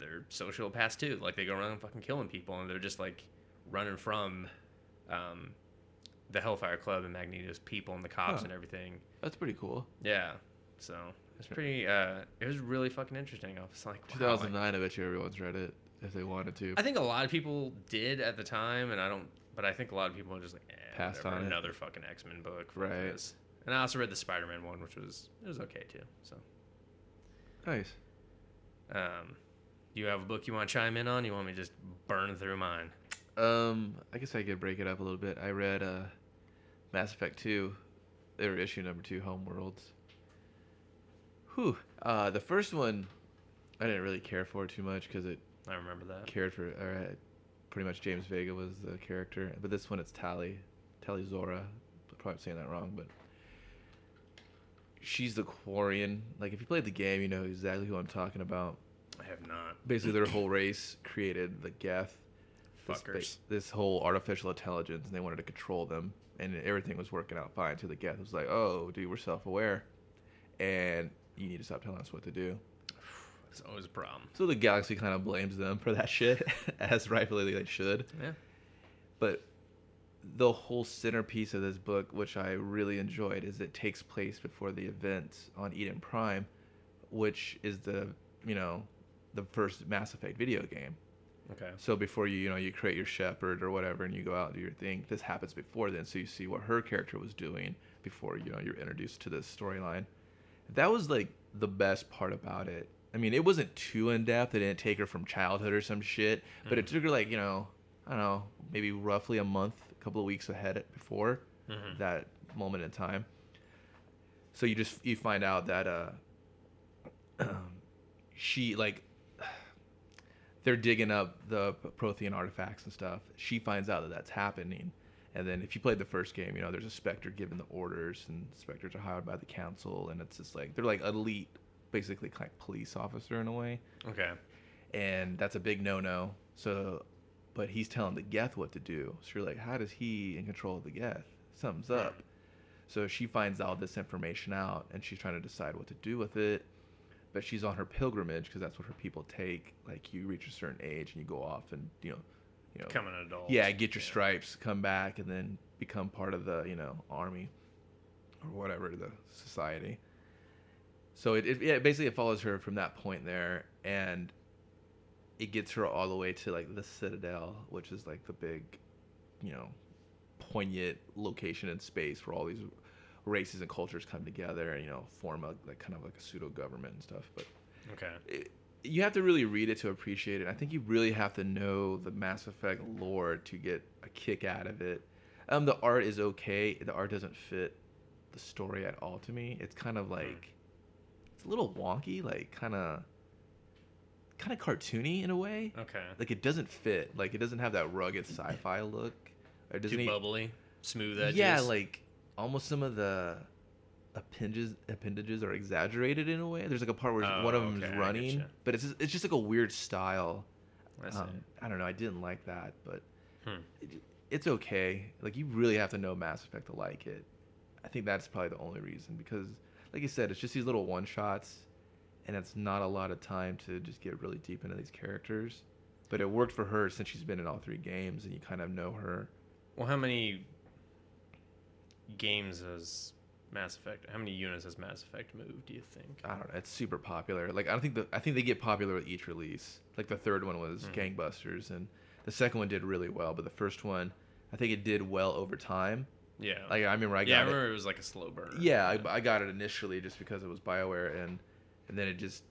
they're social sociopaths too. Like they go around fucking killing people, and they're just like running from um, the Hellfire Club and Magneto's people and the cops Huh. and everything. That's pretty cool. Yeah. So it's pretty. Uh, it was really fucking interesting. I was like, wow, like- 2009. I bet you everyone's read it if they wanted to. I think a lot of people did at the time, and I don't. But I think a lot of people are just like, eh, Passed whatever, on it. another fucking X Men book. Right. this. And I also read the Spider Man one, which was it was okay too. So, nice. um, you have a book you want to chime in on? You want me to just burn through mine? Um, I guess I could break it up a little bit. I read uh, Mass Effect 2. They were issue number two, Homeworlds. Whew. Uh, the first one, I didn't really care for too much because it I remember that. cared for, or uh, pretty much James Vega was the character. But this one, it's Tali, Tally Zora. Probably saying that wrong, but she's the Quarian. Like if you played the game, you know exactly who I'm talking about. I have not. Basically, their whole race created the Geth. This, ba- this whole artificial intelligence, and they wanted to control them, and everything was working out fine. To the Geth was like, "Oh, dude, we're self-aware, and you need to stop telling us what to do." It's always a problem. So the galaxy kind of blames them for that shit, as rightfully they should. Yeah. But the whole centerpiece of this book, which I really enjoyed, is it takes place before the events on Eden Prime, which is the you know the first Mass Effect video game. Okay. So before you you know you create your Shepard or whatever, and you go out and do your thing, this happens before then. So you see what her character was doing before you know you're introduced to this storyline. That was like the best part about it. I mean, it wasn't too in depth. It didn't take her from childhood or some shit, but it took her like you know I don't know maybe roughly a month, a couple of weeks ahead before Mhm. that moment in time. So you just you find out that uh she like they're digging up the Prothean artifacts and stuff. She finds out that that's happening. And then if you played the first game, you know, there's a Spectre giving the orders, and Spectres are hired by the council, and it's just like they're like elite, basically like police officer in a way, Okay. and that's a big no-no. So, but he's telling the Geth what to do. So you're like, how does he in control of the Geth? Something's up. So she finds all this information out, and she's trying to decide what to do with it. But she's on her pilgrimage because that's what her people take. Like you reach a certain age and you go off and you know you know, Become an adult. yeah, get your stripes, come back, and then become part of the you know army or whatever the society. So it, it yeah basically it follows her from that point there, and it gets her all the way to like the Citadel, which is like the big, you know, poignant location in space where all these races and cultures come together and you know form a like kind of like a pseudo government and stuff. But Okay. it, you have to really read it to appreciate it. I think you really have to know the Mass Effect lore to get a kick out of it. Um, the art is okay. The art doesn't fit the story at all to me. It's kind of like it's a little wonky, like kind of kind of cartoony in a way. Okay. Like it doesn't fit. Like it doesn't have that rugged sci-fi look. It doesn't Too bubbly, smooth edges. yeah, like almost some of the appendages appendages are exaggerated in a way. There's like a part where Oh, one of them okay, is running, but it's just, it's just like a weird style. I. Um, I don't know. I didn't like that, but Hmm. it, it's okay. Like you really have to know Mass Effect to like it. I think that's probably the only reason because, like you said, it's just these little one shots, and it's not a lot of time to just get really deep into these characters. But it worked for her since she's been in all three games, and you kind of know her. Well, how many games has Mass Effect? How many units has Mass Effect moved? Do you think? I don't know. It's super popular. Like I don't think the I think they get popular with each release. Like the third one was Mhm. gangbusters, and the second one did really well. But the first one, I think it did well over time. Yeah. Like I remember I yeah, I got it. remember it was like a slow burn. Yeah, I, I got it initially just because it was Bioware, and and then it just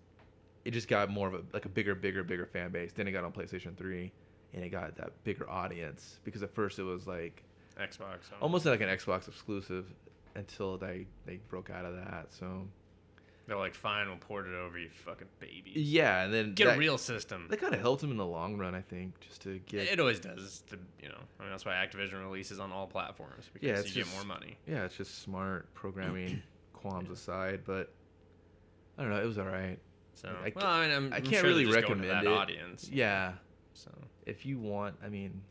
it just got more of a like a bigger, bigger, bigger fan base. Then it got on PlayStation Three, and it got that bigger audience because at first it was like Xbox. almost like an Xbox exclusive until they they broke out of that. So They're like, fine, we'll port it over, you fucking baby. yeah, and then Get that, a real system. That kind of helped them in the long run, I think, just to get. It always does. To, you know, I mean, that's why Activision releases on all platforms because Yeah, it's you just- get more money. yeah, it's just smart programming, qualms aside, but I don't know. It was all right. So, I well, I mean, I'm, I can't sure really just going to recommend that it. audience. Yeah, So, if you want, I mean,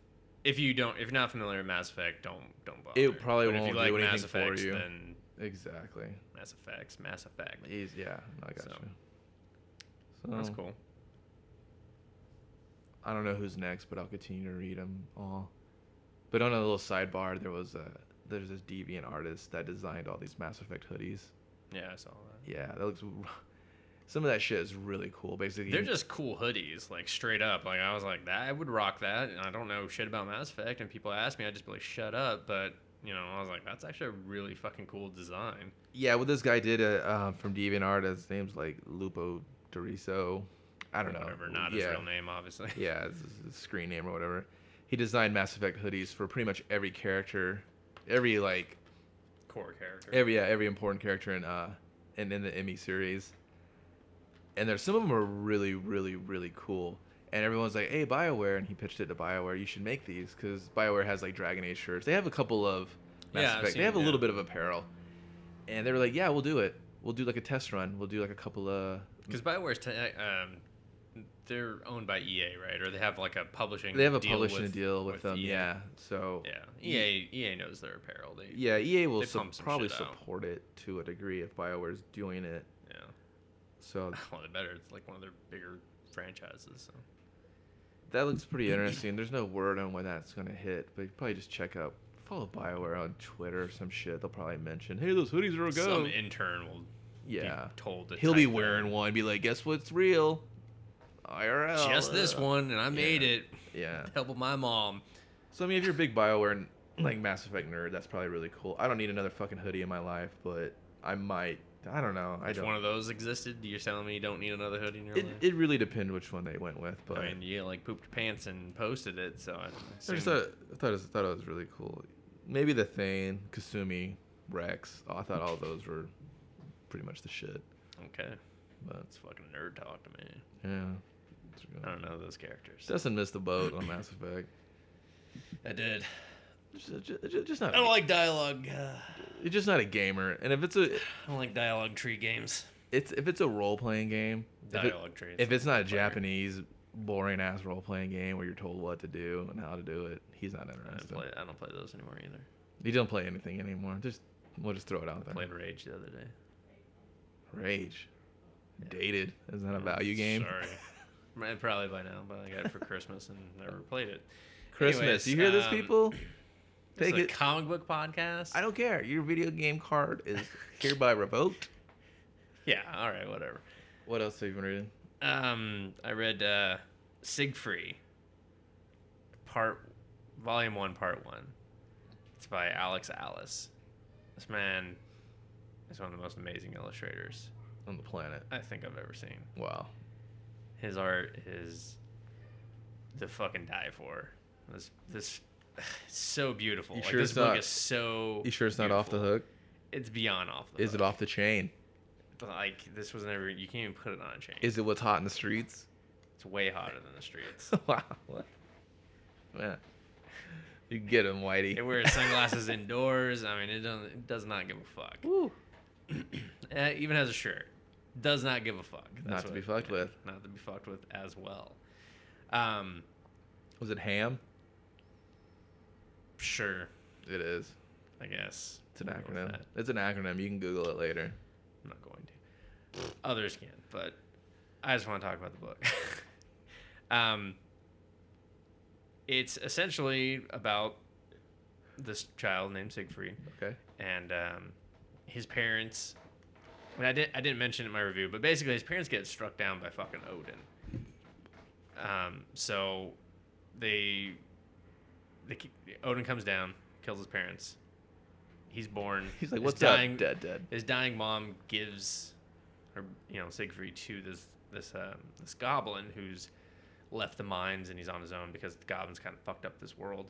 if you don't, if you're not familiar with Mass Effect, don't don't bother. It probably but won't you do like anything Mass for Effects, you. Then exactly. Mass Effects, Mass Effect. He's, yeah, I got So, you. So That's cool. I don't know who's next, but I'll continue to read them all. But on a little sidebar, there was a there's this deviant artist that designed all these Mass Effect hoodies. Yeah, I saw that. Yeah, that looks. Some of that shit is really cool. Basically, They're just cool hoodies, like straight up. Like I was like, that I would rock that. And I don't know shit about Mass Effect, and people ask me, I just be like, shut up. But you know, I was like, that's actually a really fucking cool design. Yeah, what this guy did uh, um, from DeviantArt, his name's like Lupo Doriso. I don't know. Whatever, not yeah. his real name, obviously. Yeah, it's his screen name or whatever. He designed Mass Effect hoodies for pretty much every character, every like Core character. every yeah every important character in uh in, in the Emmy series. And there's some of them are really really really cool. And everyone's like, "Hey, Bioware," and he pitched it to Bioware. You should make these because Bioware has like Dragon Age shirts. They have a couple of Mass Yeah, Effect. seen they have a little bit of apparel. And they were like, "Yeah, we'll do it. We'll do like a test run. We'll do like a couple of Because Bioware's te- um, they're owned by EA, right? Or they have like a publishing. They have a deal publishing with, deal with, them, EA. yeah. So Yeah, EA EA knows their apparel. They yeah, EA will They sup- pump some probably shit out. support it to a degree if Bioware's doing it. yeah. So Well, they better. It's like one of their bigger franchises. So. That looks pretty interesting. There's no word on when that's gonna hit, but you probably just check out follow Bioware on Twitter or some shit. They'll probably mention, "Hey, those hoodies are a go." Some intern will yeah, be told to he'll be wearing one. Be like, "Guess what's real?" IRL. just this uh, one, and I made it. Yeah. Help of my mom. So I mean, if you're a big Bioware and like Mass Effect nerd, that's probably really cool. I don't need another fucking hoodie in my life, but I might. I don't know. I If don't. one of those existed, you're telling me you don't need another hoodie in your It, life? it really depends which one they went with, but I mean, you like pooped your pants and posted it, so I I just thought, I thought, it was, thought it was really cool. Maybe the Thane, Kasumi, Wrex. Oh, I thought all those were pretty much the shit. okay, But that's fucking nerd talk to me. yeah, I don't know those characters. Dustin missed the boat on Mass Effect. I did. Just, just, just not. I don't like dialogue. You're just not a gamer, and if it's a, I don't like dialogue tree games. it's if it's a role playing game. Dialogue trees. if it's not a Japanese boring ass role playing game where you're told what to do and how to do it, he's not I don't interested. play. I don't play those anymore either. He don't play anything anymore. Just we'll just throw it out I there. played Rage the other day. Rage. Dated. Is that a value game? Sorry. Probably by now, but I got it for Christmas and never played it. Christmas. Anyways, you hear this, um, people? It's Take a it. comic book podcast. I don't care. Your video game card is hereby revoked. Yeah, all right, whatever. What else have you been reading? Um, I read uh, Siegfried, part volume one, part one. It's by Alex Alice. This man is one of the most amazing illustrators On the planet. I think I've ever seen. Wow. His art is the fucking die for. This this so beautiful. You like sure this it's book not- is so. You sure it's not off the hook? It's beyond off the Is hook. it off the chain? Like this was never. You can't even put it on a chain. Is it what's hot in the streets? It's way hotter than the streets. wow. What? Yeah. You get him, Whitey. It wears sunglasses indoors. I mean, it doesn't. It does not give a fuck. Woo. Uh, even has a shirt. Does not give a fuck. Not to be fucked with. Not to be fucked with as well. Um, Was it ham? Sure. It is. I guess It's an We'll go with acronym. It's an acronym. You can Google it later. I'm not going to. Others can, but I just want to talk about the book. um, it's essentially about this child named Siegfried. Okay. and um, his parents. I, mean, I didn't I didn't mention it in my review, but basically his parents get struck down by fucking Odin. Um, so they, Odin comes down, kills his parents. He's born. He's like, "What's dying, up, dead, dead?" His dying mom gives her, you know, Siegfried to this this um, this goblin who's left the mines and he's on his own because the goblins kind of fucked up this world,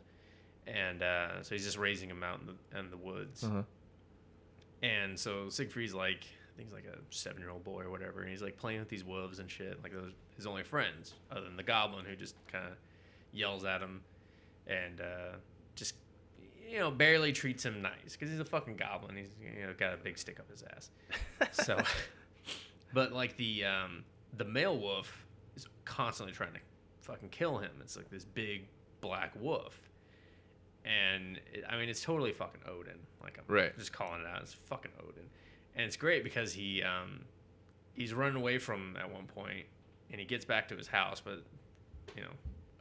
and uh, so he's just raising him out in the in the woods. Uh huh. And so Siegfried's like, I think he's like a seven year old boy or whatever, and he's like playing with these wolves and shit. Like those his only friends, other than the goblin who just kind of yells at him and uh, just you know barely treats him nice because he's a fucking goblin. He's you know got a big stick up his ass. so, but like the um, the male wolf is constantly trying to fucking kill him. It's like this big black wolf. And it, I mean, it's totally fucking Odin. Like I'm Right. just calling it out. It's fucking Odin, and it's great because he um, he's running away from at one point, and he gets back to his house, but you know,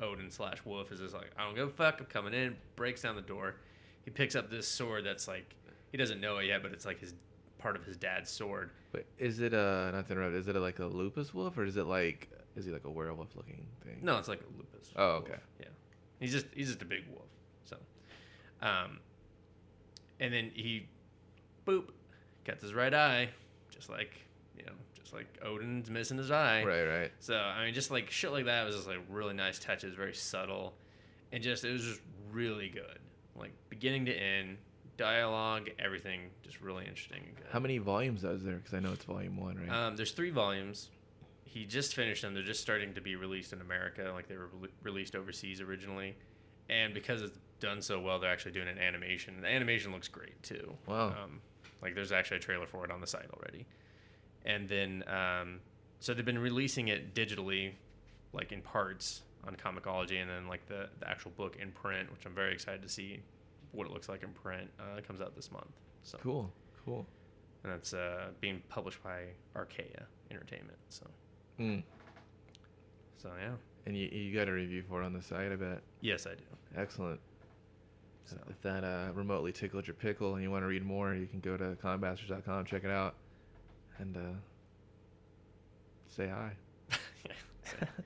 Odin slash Wolf is just like, I don't give a fuck. I'm coming in. Breaks down the door. He picks up this sword that's like he doesn't know it yet, but it's like his part of his dad's sword. But is it uh not to interrupt? Is it like a lupus wolf or is it like is he like a werewolf looking thing? No, it's like a lupus. Oh, wolf. okay. Yeah, he's just he's just a big wolf. So, um, and then he, boop, cuts his right eye, just like you know, just like Odin's missing his eye. Right, right. So I mean, just like shit like that was just like really nice touches, very subtle, and just it was just really good, like beginning to end, dialogue, everything, just really interesting. And good. How many volumes is there? Because I know it's volume one, right? Um, there's three volumes. He just finished them. They're just starting to be released in America, like they were rele- released overseas originally. And because it's done so well, they're actually doing an animation. The animation looks great too. Wow. Um, like there's actually a trailer for it on the site already. And then, um, so they've been releasing it digitally, like in parts on comiXology, and then like the, the actual book in print, which I'm very excited to see what it looks like in print. Uh, it comes out this month. So cool, cool. and that's uh, being published by Archaia Entertainment. So, Mm. so yeah, And you, you got a review for it on the site, I bet. yes, I do. Excellent. So, If that uh, remotely tickled your pickle and you want to read more, you can go to comicbastards.com, check it out, and uh, say hi. so-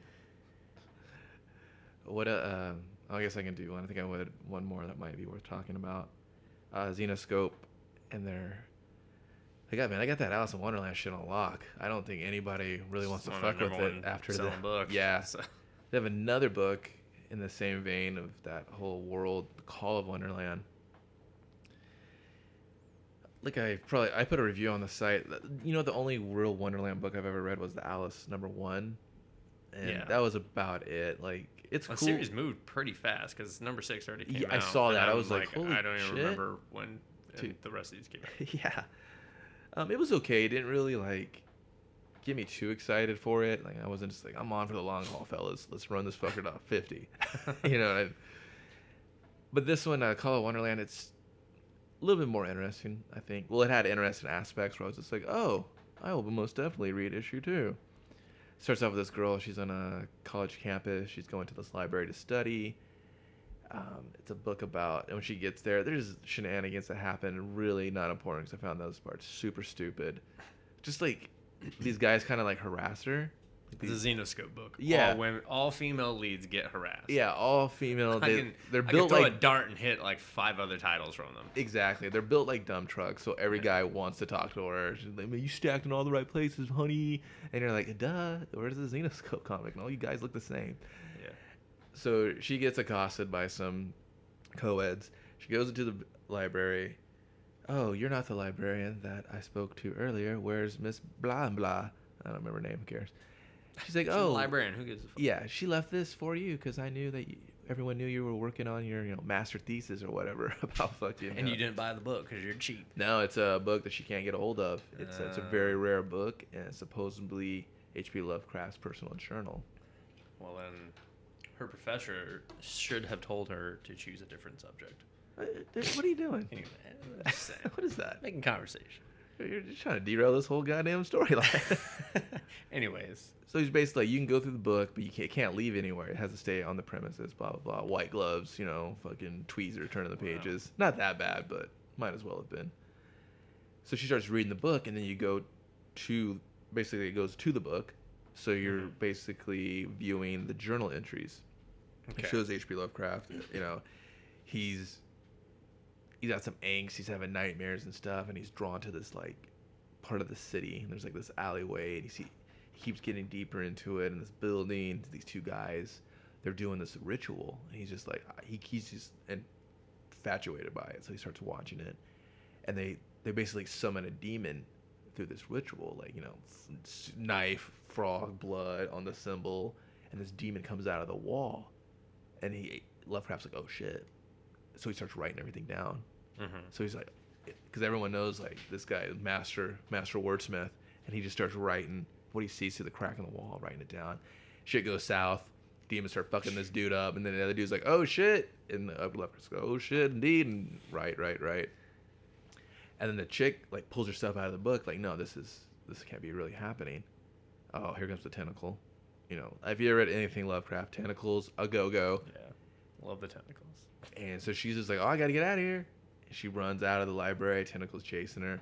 What uh, um, I guess I can do one. I think I would one more that might be worth talking about. Uh, Zenescope and their. I got man, I got that Alice in Wonderland shit on lock. I don't think anybody really wants to one of the fuck with it after the selling book. Yeah, So, they have another book in the same vein of that whole world, Call of Wonderland. Like I probably I put a review on the site. You know, the only real Wonderland book I've ever read was the Alice number one, and Yeah. that was about it. Like it's the cool. series moved pretty fast because number six already came Yeah, out. I saw that. I was like, "Holy I don't even shit." remember when the rest of these came out. yeah. Um, it was okay. It didn't really like get me too excited for it. Like I wasn't just like I'm on for the long haul, fellas. Let's run this fucker to 50. you know. I, but this one, uh, Call of Wonderland, it's a little bit more interesting. I think. Well, it had interesting aspects where I was just like, oh, I will most definitely read issue two. Starts off with this girl. She's on a college campus. She's going to this library to study, Um, it's a book about, and when she gets there, there's shenanigans that happen. Really not important because I found those parts super stupid. Just like these guys kind of like harass her. A Zenescope book. Yeah. all women, all female leads get harassed. yeah, all female. They, can, they're built like a dart and hit like five other titles from them. Exactly. They're built like dumb trucks, so every guy wants to talk to her. She's like, man, you stacked in all the right places, honey. And you're like, duh, where's the Zenescope comic? And all you guys look the same. Yeah. So she gets accosted by some co-eds. She goes into the library. Oh, you're not the librarian that I spoke to earlier. Where's Miss Blah and Blah? I don't remember her name. Who cares? She's like, oh, librarian. Who gives a fuck? yeah, she left this for you because I knew that you, everyone knew you were working on your, you know, master thesis or whatever about fucking. And uh, you didn't buy the book because you're cheap. no, it's a book that she can't get a hold of. It's it's a Uh. very rare book, and supposedly H.P. Lovecraft's personal journal. Well, then, her professor should have told her to choose a different subject. Uh, What are you doing? Anyway, I'm just saying. what is that? Making conversation. You're just trying to derail this whole goddamn storyline. Anyways, so he's basically like, you can go through the book, but you can't, can't leave anywhere. It has to stay on the premises. Blah blah blah. White gloves, you know, fucking tweezer turning the Wow. pages. Not that bad, but might as well have been. So she starts reading the book, and then you go to basically it goes to the book. So you're Mhm. basically viewing the journal entries. okay. It shows H.P. Lovecraft. You know, he's he's got some angst. He's having nightmares and stuff, and he's drawn to this like part of the city. And there's like this alleyway, and he see, he keeps getting deeper into it. And this building, these two guys, they're doing this ritual, and he's just like he, he's just infatuated by it. So he starts watching it, and they they basically summon a demon through this ritual, like you know, knife, frog, blood on the symbol, and this demon comes out of the wall, and he Lovecraft's like, oh shit, so he starts writing everything down. Mhm. So he's like, because everyone knows like this guy is master master wordsmith, and he just starts writing what he sees through the crack in the wall, writing it down. Shit goes south. Demons start fucking this dude up, and then the other dude's like, "Oh shit!" And the upper left's go, "Oh shit, indeed!" And right, right, right. And then the chick like pulls herself out of the book, like, "No, this is this can't be really happening." Oh, here comes the tentacle. You know, have you ever read anything Lovecraft? Tentacles, a go go. Yeah. Love the tentacles. And so she's just like, "Oh, I gotta get out of here." And she runs out of the library. Tentacles chasing her.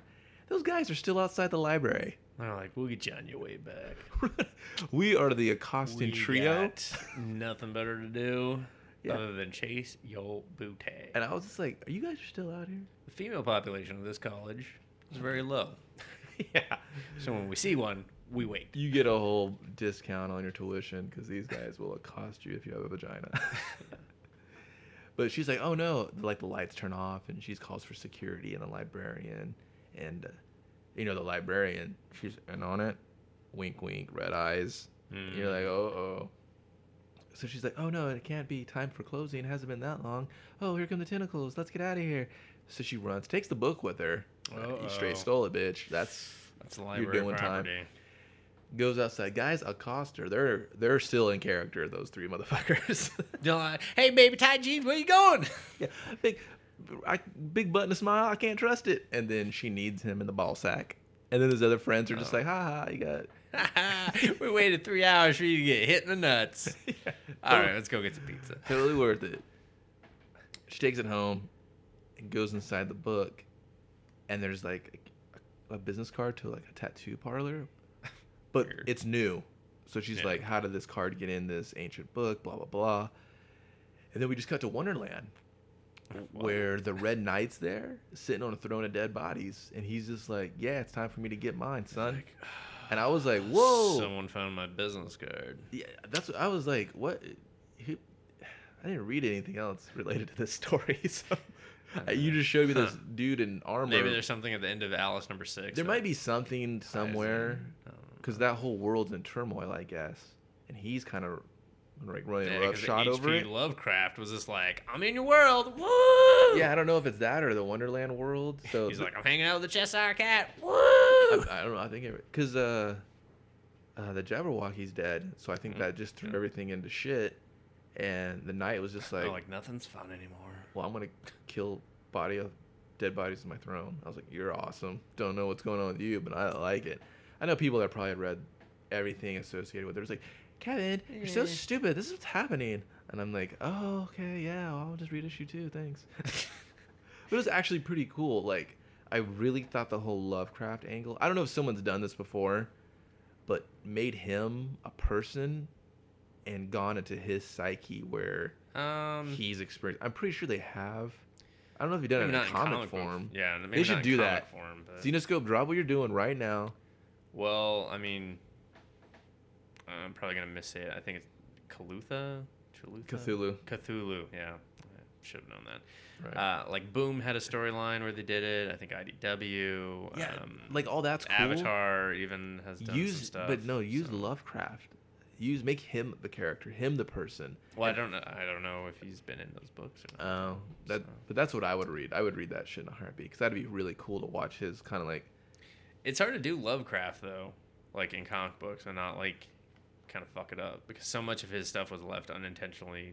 Those guys are still outside the library. They're like, we'll get you on your way back. we are the accosting We trio. got nothing better to do Yeah. other than chase your booty. And I was just like, "Are you guys still out here?" The female population of this college is very low. yeah. So when we see one, we wait. You get a whole discount on your tuition because these guys will accost you if you have a vagina. but she's like, "Oh no!" Like the lights turn off, and she calls for security and a librarian, and uh, you know the librarian, she's in on it. Wink, wink, red eyes. Mm. You're like, "Oh, oh." So she's like, "Oh no, it can't be time for closing. It hasn't been that long. Oh, here come the tentacles. Let's get out of here." So she runs, takes the book with her. Uh, you straight stole it, bitch. That's That's the You're library doing time. Goes outside. Guys accost her. They're they're still in character. Those three motherfuckers. They're like, hey, baby, tight jeans, where you going? yeah, big, I, big button, a smile. I can't trust it. And then she needs him in the ball sack. And then his other friends are just Oh. like, ha ha, you got. we waited three hours for you to get hit in the nuts. Yeah, All right, let's go get some pizza. totally worth it. She takes it home and goes inside the book, and there's like a, a business card to like a tattoo parlor, but Weird. it's new. So she's Yeah. like, "How did this card get in this ancient book?" Blah blah blah. And then we just cut to Wonderland, oh, where the Red Knight's there, sitting on a throne of dead bodies, and he's just like, "Yeah, it's time for me to get mine, son." And I was like, "Whoa!" Someone found my business card. Yeah, that's what I was like. What? I didn't read anything else related to this story, so you just showed me this dude in armor. Maybe there's something at the end of Alice number six. there might be something somewhere. I don't know. because that whole world's in turmoil, I guess, and he's kind of like running Yeah, a rough 'cause shot over it. Lovecraft was just like, I'm in your world. Woo! Yeah, I don't know if it's that or the Wonderland world. So He's like, I'm hanging out with the Cheshire Cat. Woo! I, I don't know. I think because uh, uh, the Jabberwocky's dead, so I think Mm. that just threw everything into shit. And the knight was just like, like, like nothing's fun anymore. well, I'm gonna kill body of dead bodies in my throne. I was like, you're awesome. Don't know what's going on with you, but I like it. I know people that probably had read everything associated with it. It was like, Kevin, you're so stupid. This is what's happening. And I'm like, oh, okay, yeah, well, I'll just read issue two, thanks. but it was actually pretty cool. Like, I really thought the whole Lovecraft angle. I don't know if someone's done this before, but made him a person and gone into his psyche where Um, he's experienced. I'm pretty sure they have. I don't know if you've done it in comic, book- form. Yeah, maybe They should in do comic that. Form, but, Zenescope, drop what you're doing right now. Well, I mean, I'm probably gonna miss it. I think it's Kalutha, Chalutha? Cthulhu. Cthulhu. Yeah, I should have known that. Right. Uh, like Boom had a storyline where they did it. I think IDW. yeah, um, like all that's cool. Avatar even has done some use, stuff. but no, use so- Lovecraft. Use make him the character, him the person. Well, I don't know. I don't know if he's been in those books or not. Oh, that. so. But that's what I would read. I would read that shit in a heartbeat because that'd be really cool to watch his kind of like. It's hard to do Lovecraft though, like in comic books, and not like kind of fuck it up because so much of his stuff was left unintentionally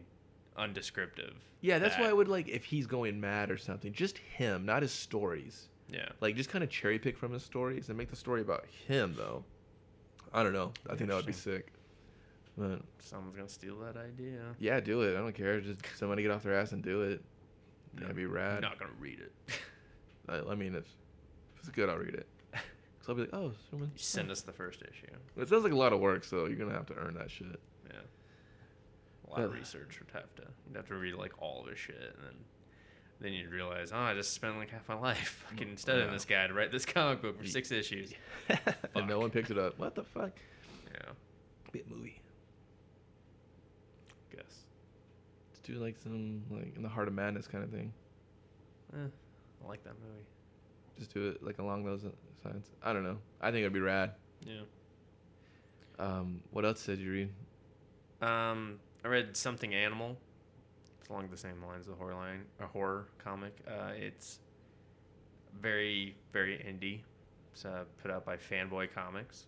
undescriptive. Yeah, that's why I would like if he's going mad or something, just him, not his stories. Yeah. Like just kind of cherry pick from his stories and make the story about him though. I don't know. I think that would be sick. But Someone's gonna steal that idea. yeah, do it. I don't care. Just somebody get off their ass and do it. That'd be I'm rad. not gonna read it. I, I mean, if, if it's good, I'll read it. So I'll be like, oh, someone. You send us the first issue. It sounds like a lot of work, so you're gonna have to earn that shit. Yeah. A lot of Yeah. research would have to. You'd have to read like all of his shit, and then then you'd realize, oh, I just spent like half my life fucking studying Yeah. this guy to write this comic book for six issues. and no one picked it up. What the fuck? Yeah. Be a movie. Guess. Let's do like some like in the heart of madness kind of thing. Eh, I like that movie. Just do it like along those lines. I don't know. I think it'd be rad. Yeah. Um, what else did you read? Um, I read Something Animal. It's along the same lines of the horror line, a horror comic. Uh, it's very, very indie. It's uh, put out by Fanboy Comics,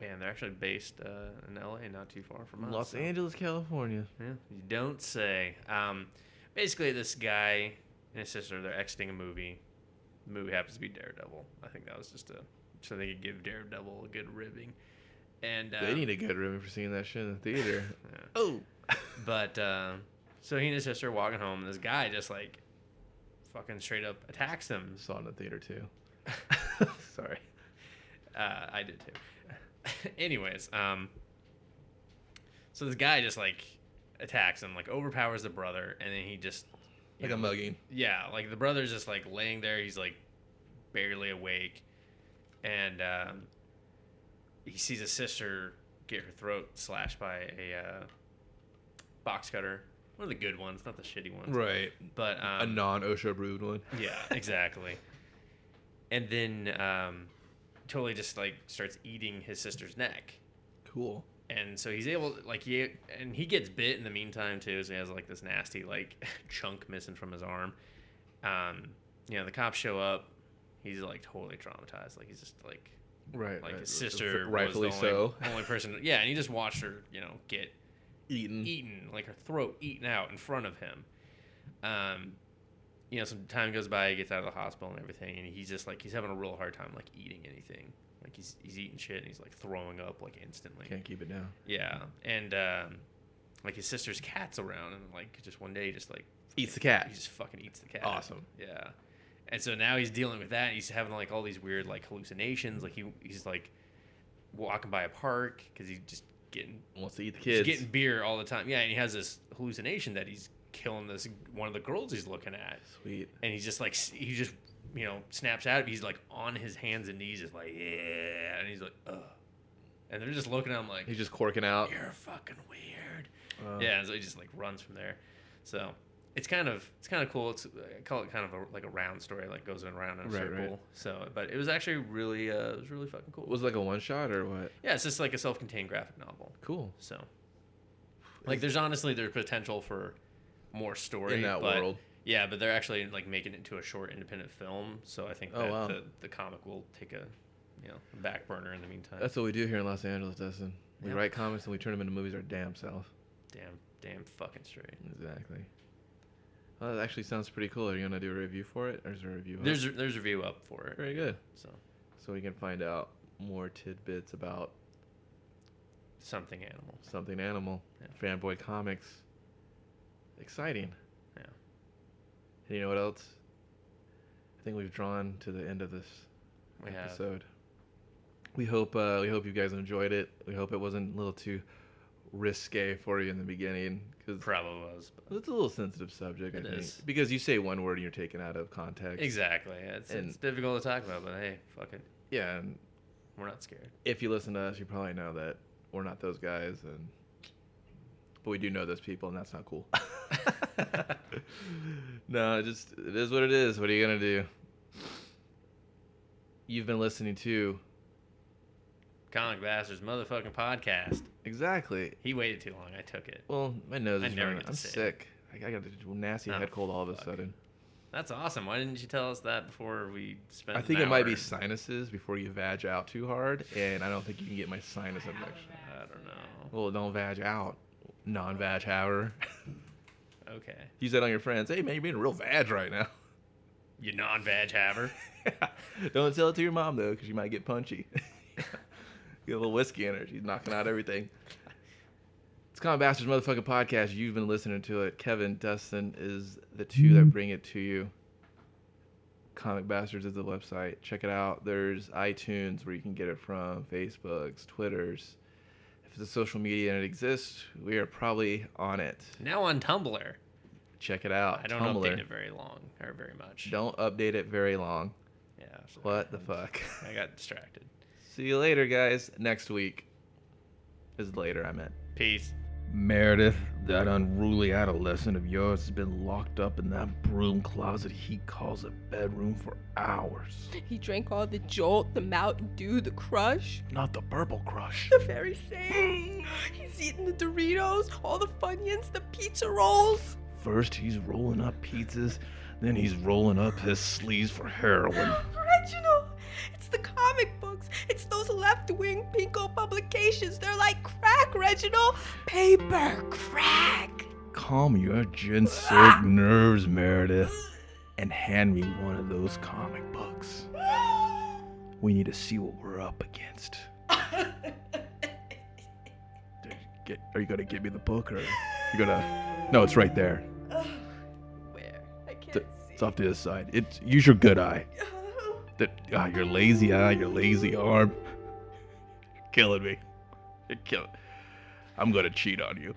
and they're actually based uh, in LA, not too far from us. Los so- Angeles, California. Yeah, you don't say. Um, basically, this guy and his sister they're exiting a movie. Movie happens to be Daredevil. I think that was just a so they could give Daredevil a good ribbing. And uh, they need a good ribbing for seeing that shit in the theater. yeah. oh. But uh, so he and his sister are walking home, and this guy just like fucking straight up attacks them. Saw it in the theater too. Sorry. Uh, I did too. Anyways, um, so this guy just like attacks him, like overpowers the brother, and then he just Like a mugging. Yeah, like the brother's just like laying there. He's like barely awake, and um, he sees his sister get her throat slashed by a uh, box cutter. One of the good ones, not the shitty ones. Right. But um, a non OSHA brewed one. yeah, exactly. and then um, totally just like starts eating his sister's neck. Cool. And so he's able, like he, and he gets bit in the meantime too. So he has like this nasty like chunk missing from his arm. Um, you know, the cops show up. He's like totally traumatized. Like he's just like, Right. like right. his sister, rightfully was the only, so. only person. Yeah, and he just watched her, you know, get Eaten. eaten, like her throat eaten out in front of him. Um, you know, some time goes by, he gets out of the hospital and everything, and he's just like he's having a real hard time like eating anything. Like he's he's eating shit and he's like throwing up like instantly. Can't keep it down. Yeah, and um, like his sister's cat's around, and like just one day he just like Eats the cat. He just fucking eats the cat. Awesome. Yeah. And so now he's dealing with that. And he's having like all these weird like hallucinations. Like he he's like walking by a park because he's just getting Wants to eat the kids. he's getting beer all the time. Yeah, and he has this hallucination that he's killing this one of the girls he's looking at, Sweet. and he's just like he just you know snaps out. of. He's like on his hands and knees, just like yeah, and he's like ugh, and they're just looking at him like He's just corking out. you're fucking weird. Uh, yeah, and so he just like runs from there. So it's kind of it's kind of cool. It's I call it kind of a, like a round story, like goes around in a Right, circle. right. So, but it was actually really uh, it was really fucking cool. Was it like a one shot or what? yeah, it's just like a self-contained graphic novel. Cool. So, like, there's honestly there's potential for more story In that world. Yeah, but they're actually like making it into a short independent film. So I think Oh, that wow. the, the comic will take a you know back burner in the meantime. That's what we do here in Los Angeles, Dustin. We Yep. write comics and we turn them into movies our damn self. damn damn fucking straight. Exactly. Well, that actually sounds pretty cool. Are you gonna do a review for it, or is there a review? up? There's a, there's a review up for it. very good. So So we can find out more tidbits about something animal. something animal. Yeah. Fanboy Comics. exciting. And you know what else? I think we've drawn to the end of this We have. episode. We hope uh, we hope you guys enjoyed it. We hope it wasn't a little too risque for you in the beginning because Probably was. But it's a little sensitive subject. It I think because you say one word and you're taken out of context. exactly. It's, And- it's difficult to talk about, but hey, fuck it. Yeah, and We're not scared. if you listen to us, you probably know that we're not those guys, and but we do know those people, and that's not cool. no, it just it is what it is. What are you gonna do? You've been listening to Comic Bastards motherfucking podcast. exactly. He waited too long. I took it. Well, my nose I is never running. I'm it. sick. I got a nasty Oh, head cold all of a sudden. That's awesome. Why didn't you tell us that before we spent? I think it might be sinuses before you vag out too hard, and I don't think you can get my sinus infection. I don't know. Well, don't vag out, non-vag hour. Okay. Use that on your friends. Hey man, you're being a real vag right now. You non-vag haver. Don't tell it to your mom though, because you might get punchy. get a little whiskey in her. She's knocking out everything. It's Comic Bastards motherfucking podcast. You've been listening to it. Kevin, Dustin is the two that bring it to you. Comic Bastards is the website. Check it out. There's iTunes where you can get it from, Facebooks, Twitters. A social media and it exists, we are probably on it. now on Tumblr. Check it out. I don't Tumblr. update it very long or very much. Don't update it very long. Yeah. so What the fuck? I got distracted. See you later, guys. Next week is later, I meant. Peace. Meredith, that unruly adolescent of yours has been locked up in that broom closet he calls a bedroom for hours. He drank all the Jolt, the Mountain Dew, the Crush. Not the purple crush. The very same. He's eating the Doritos, all the Funyuns, the pizza rolls. First, he's rolling up pizzas, then he's rolling up his sleeves for heroin. Reginald, it's the comic books. It's those left-wing pinko publications. They're like crack, Reginald. Paper crack. Calm your ginseng ah. nerves, Meredith, and hand me one of those comic books. We need to see what we're up against. Get, are you gonna give me the book, or you gonna? No, it's right there. Where? I can't It's, see. it's off to the side. It's use your good eye. That ah, your lazy eye, your lazy arm. Killing me. You're killing. I'm gonna cheat on you.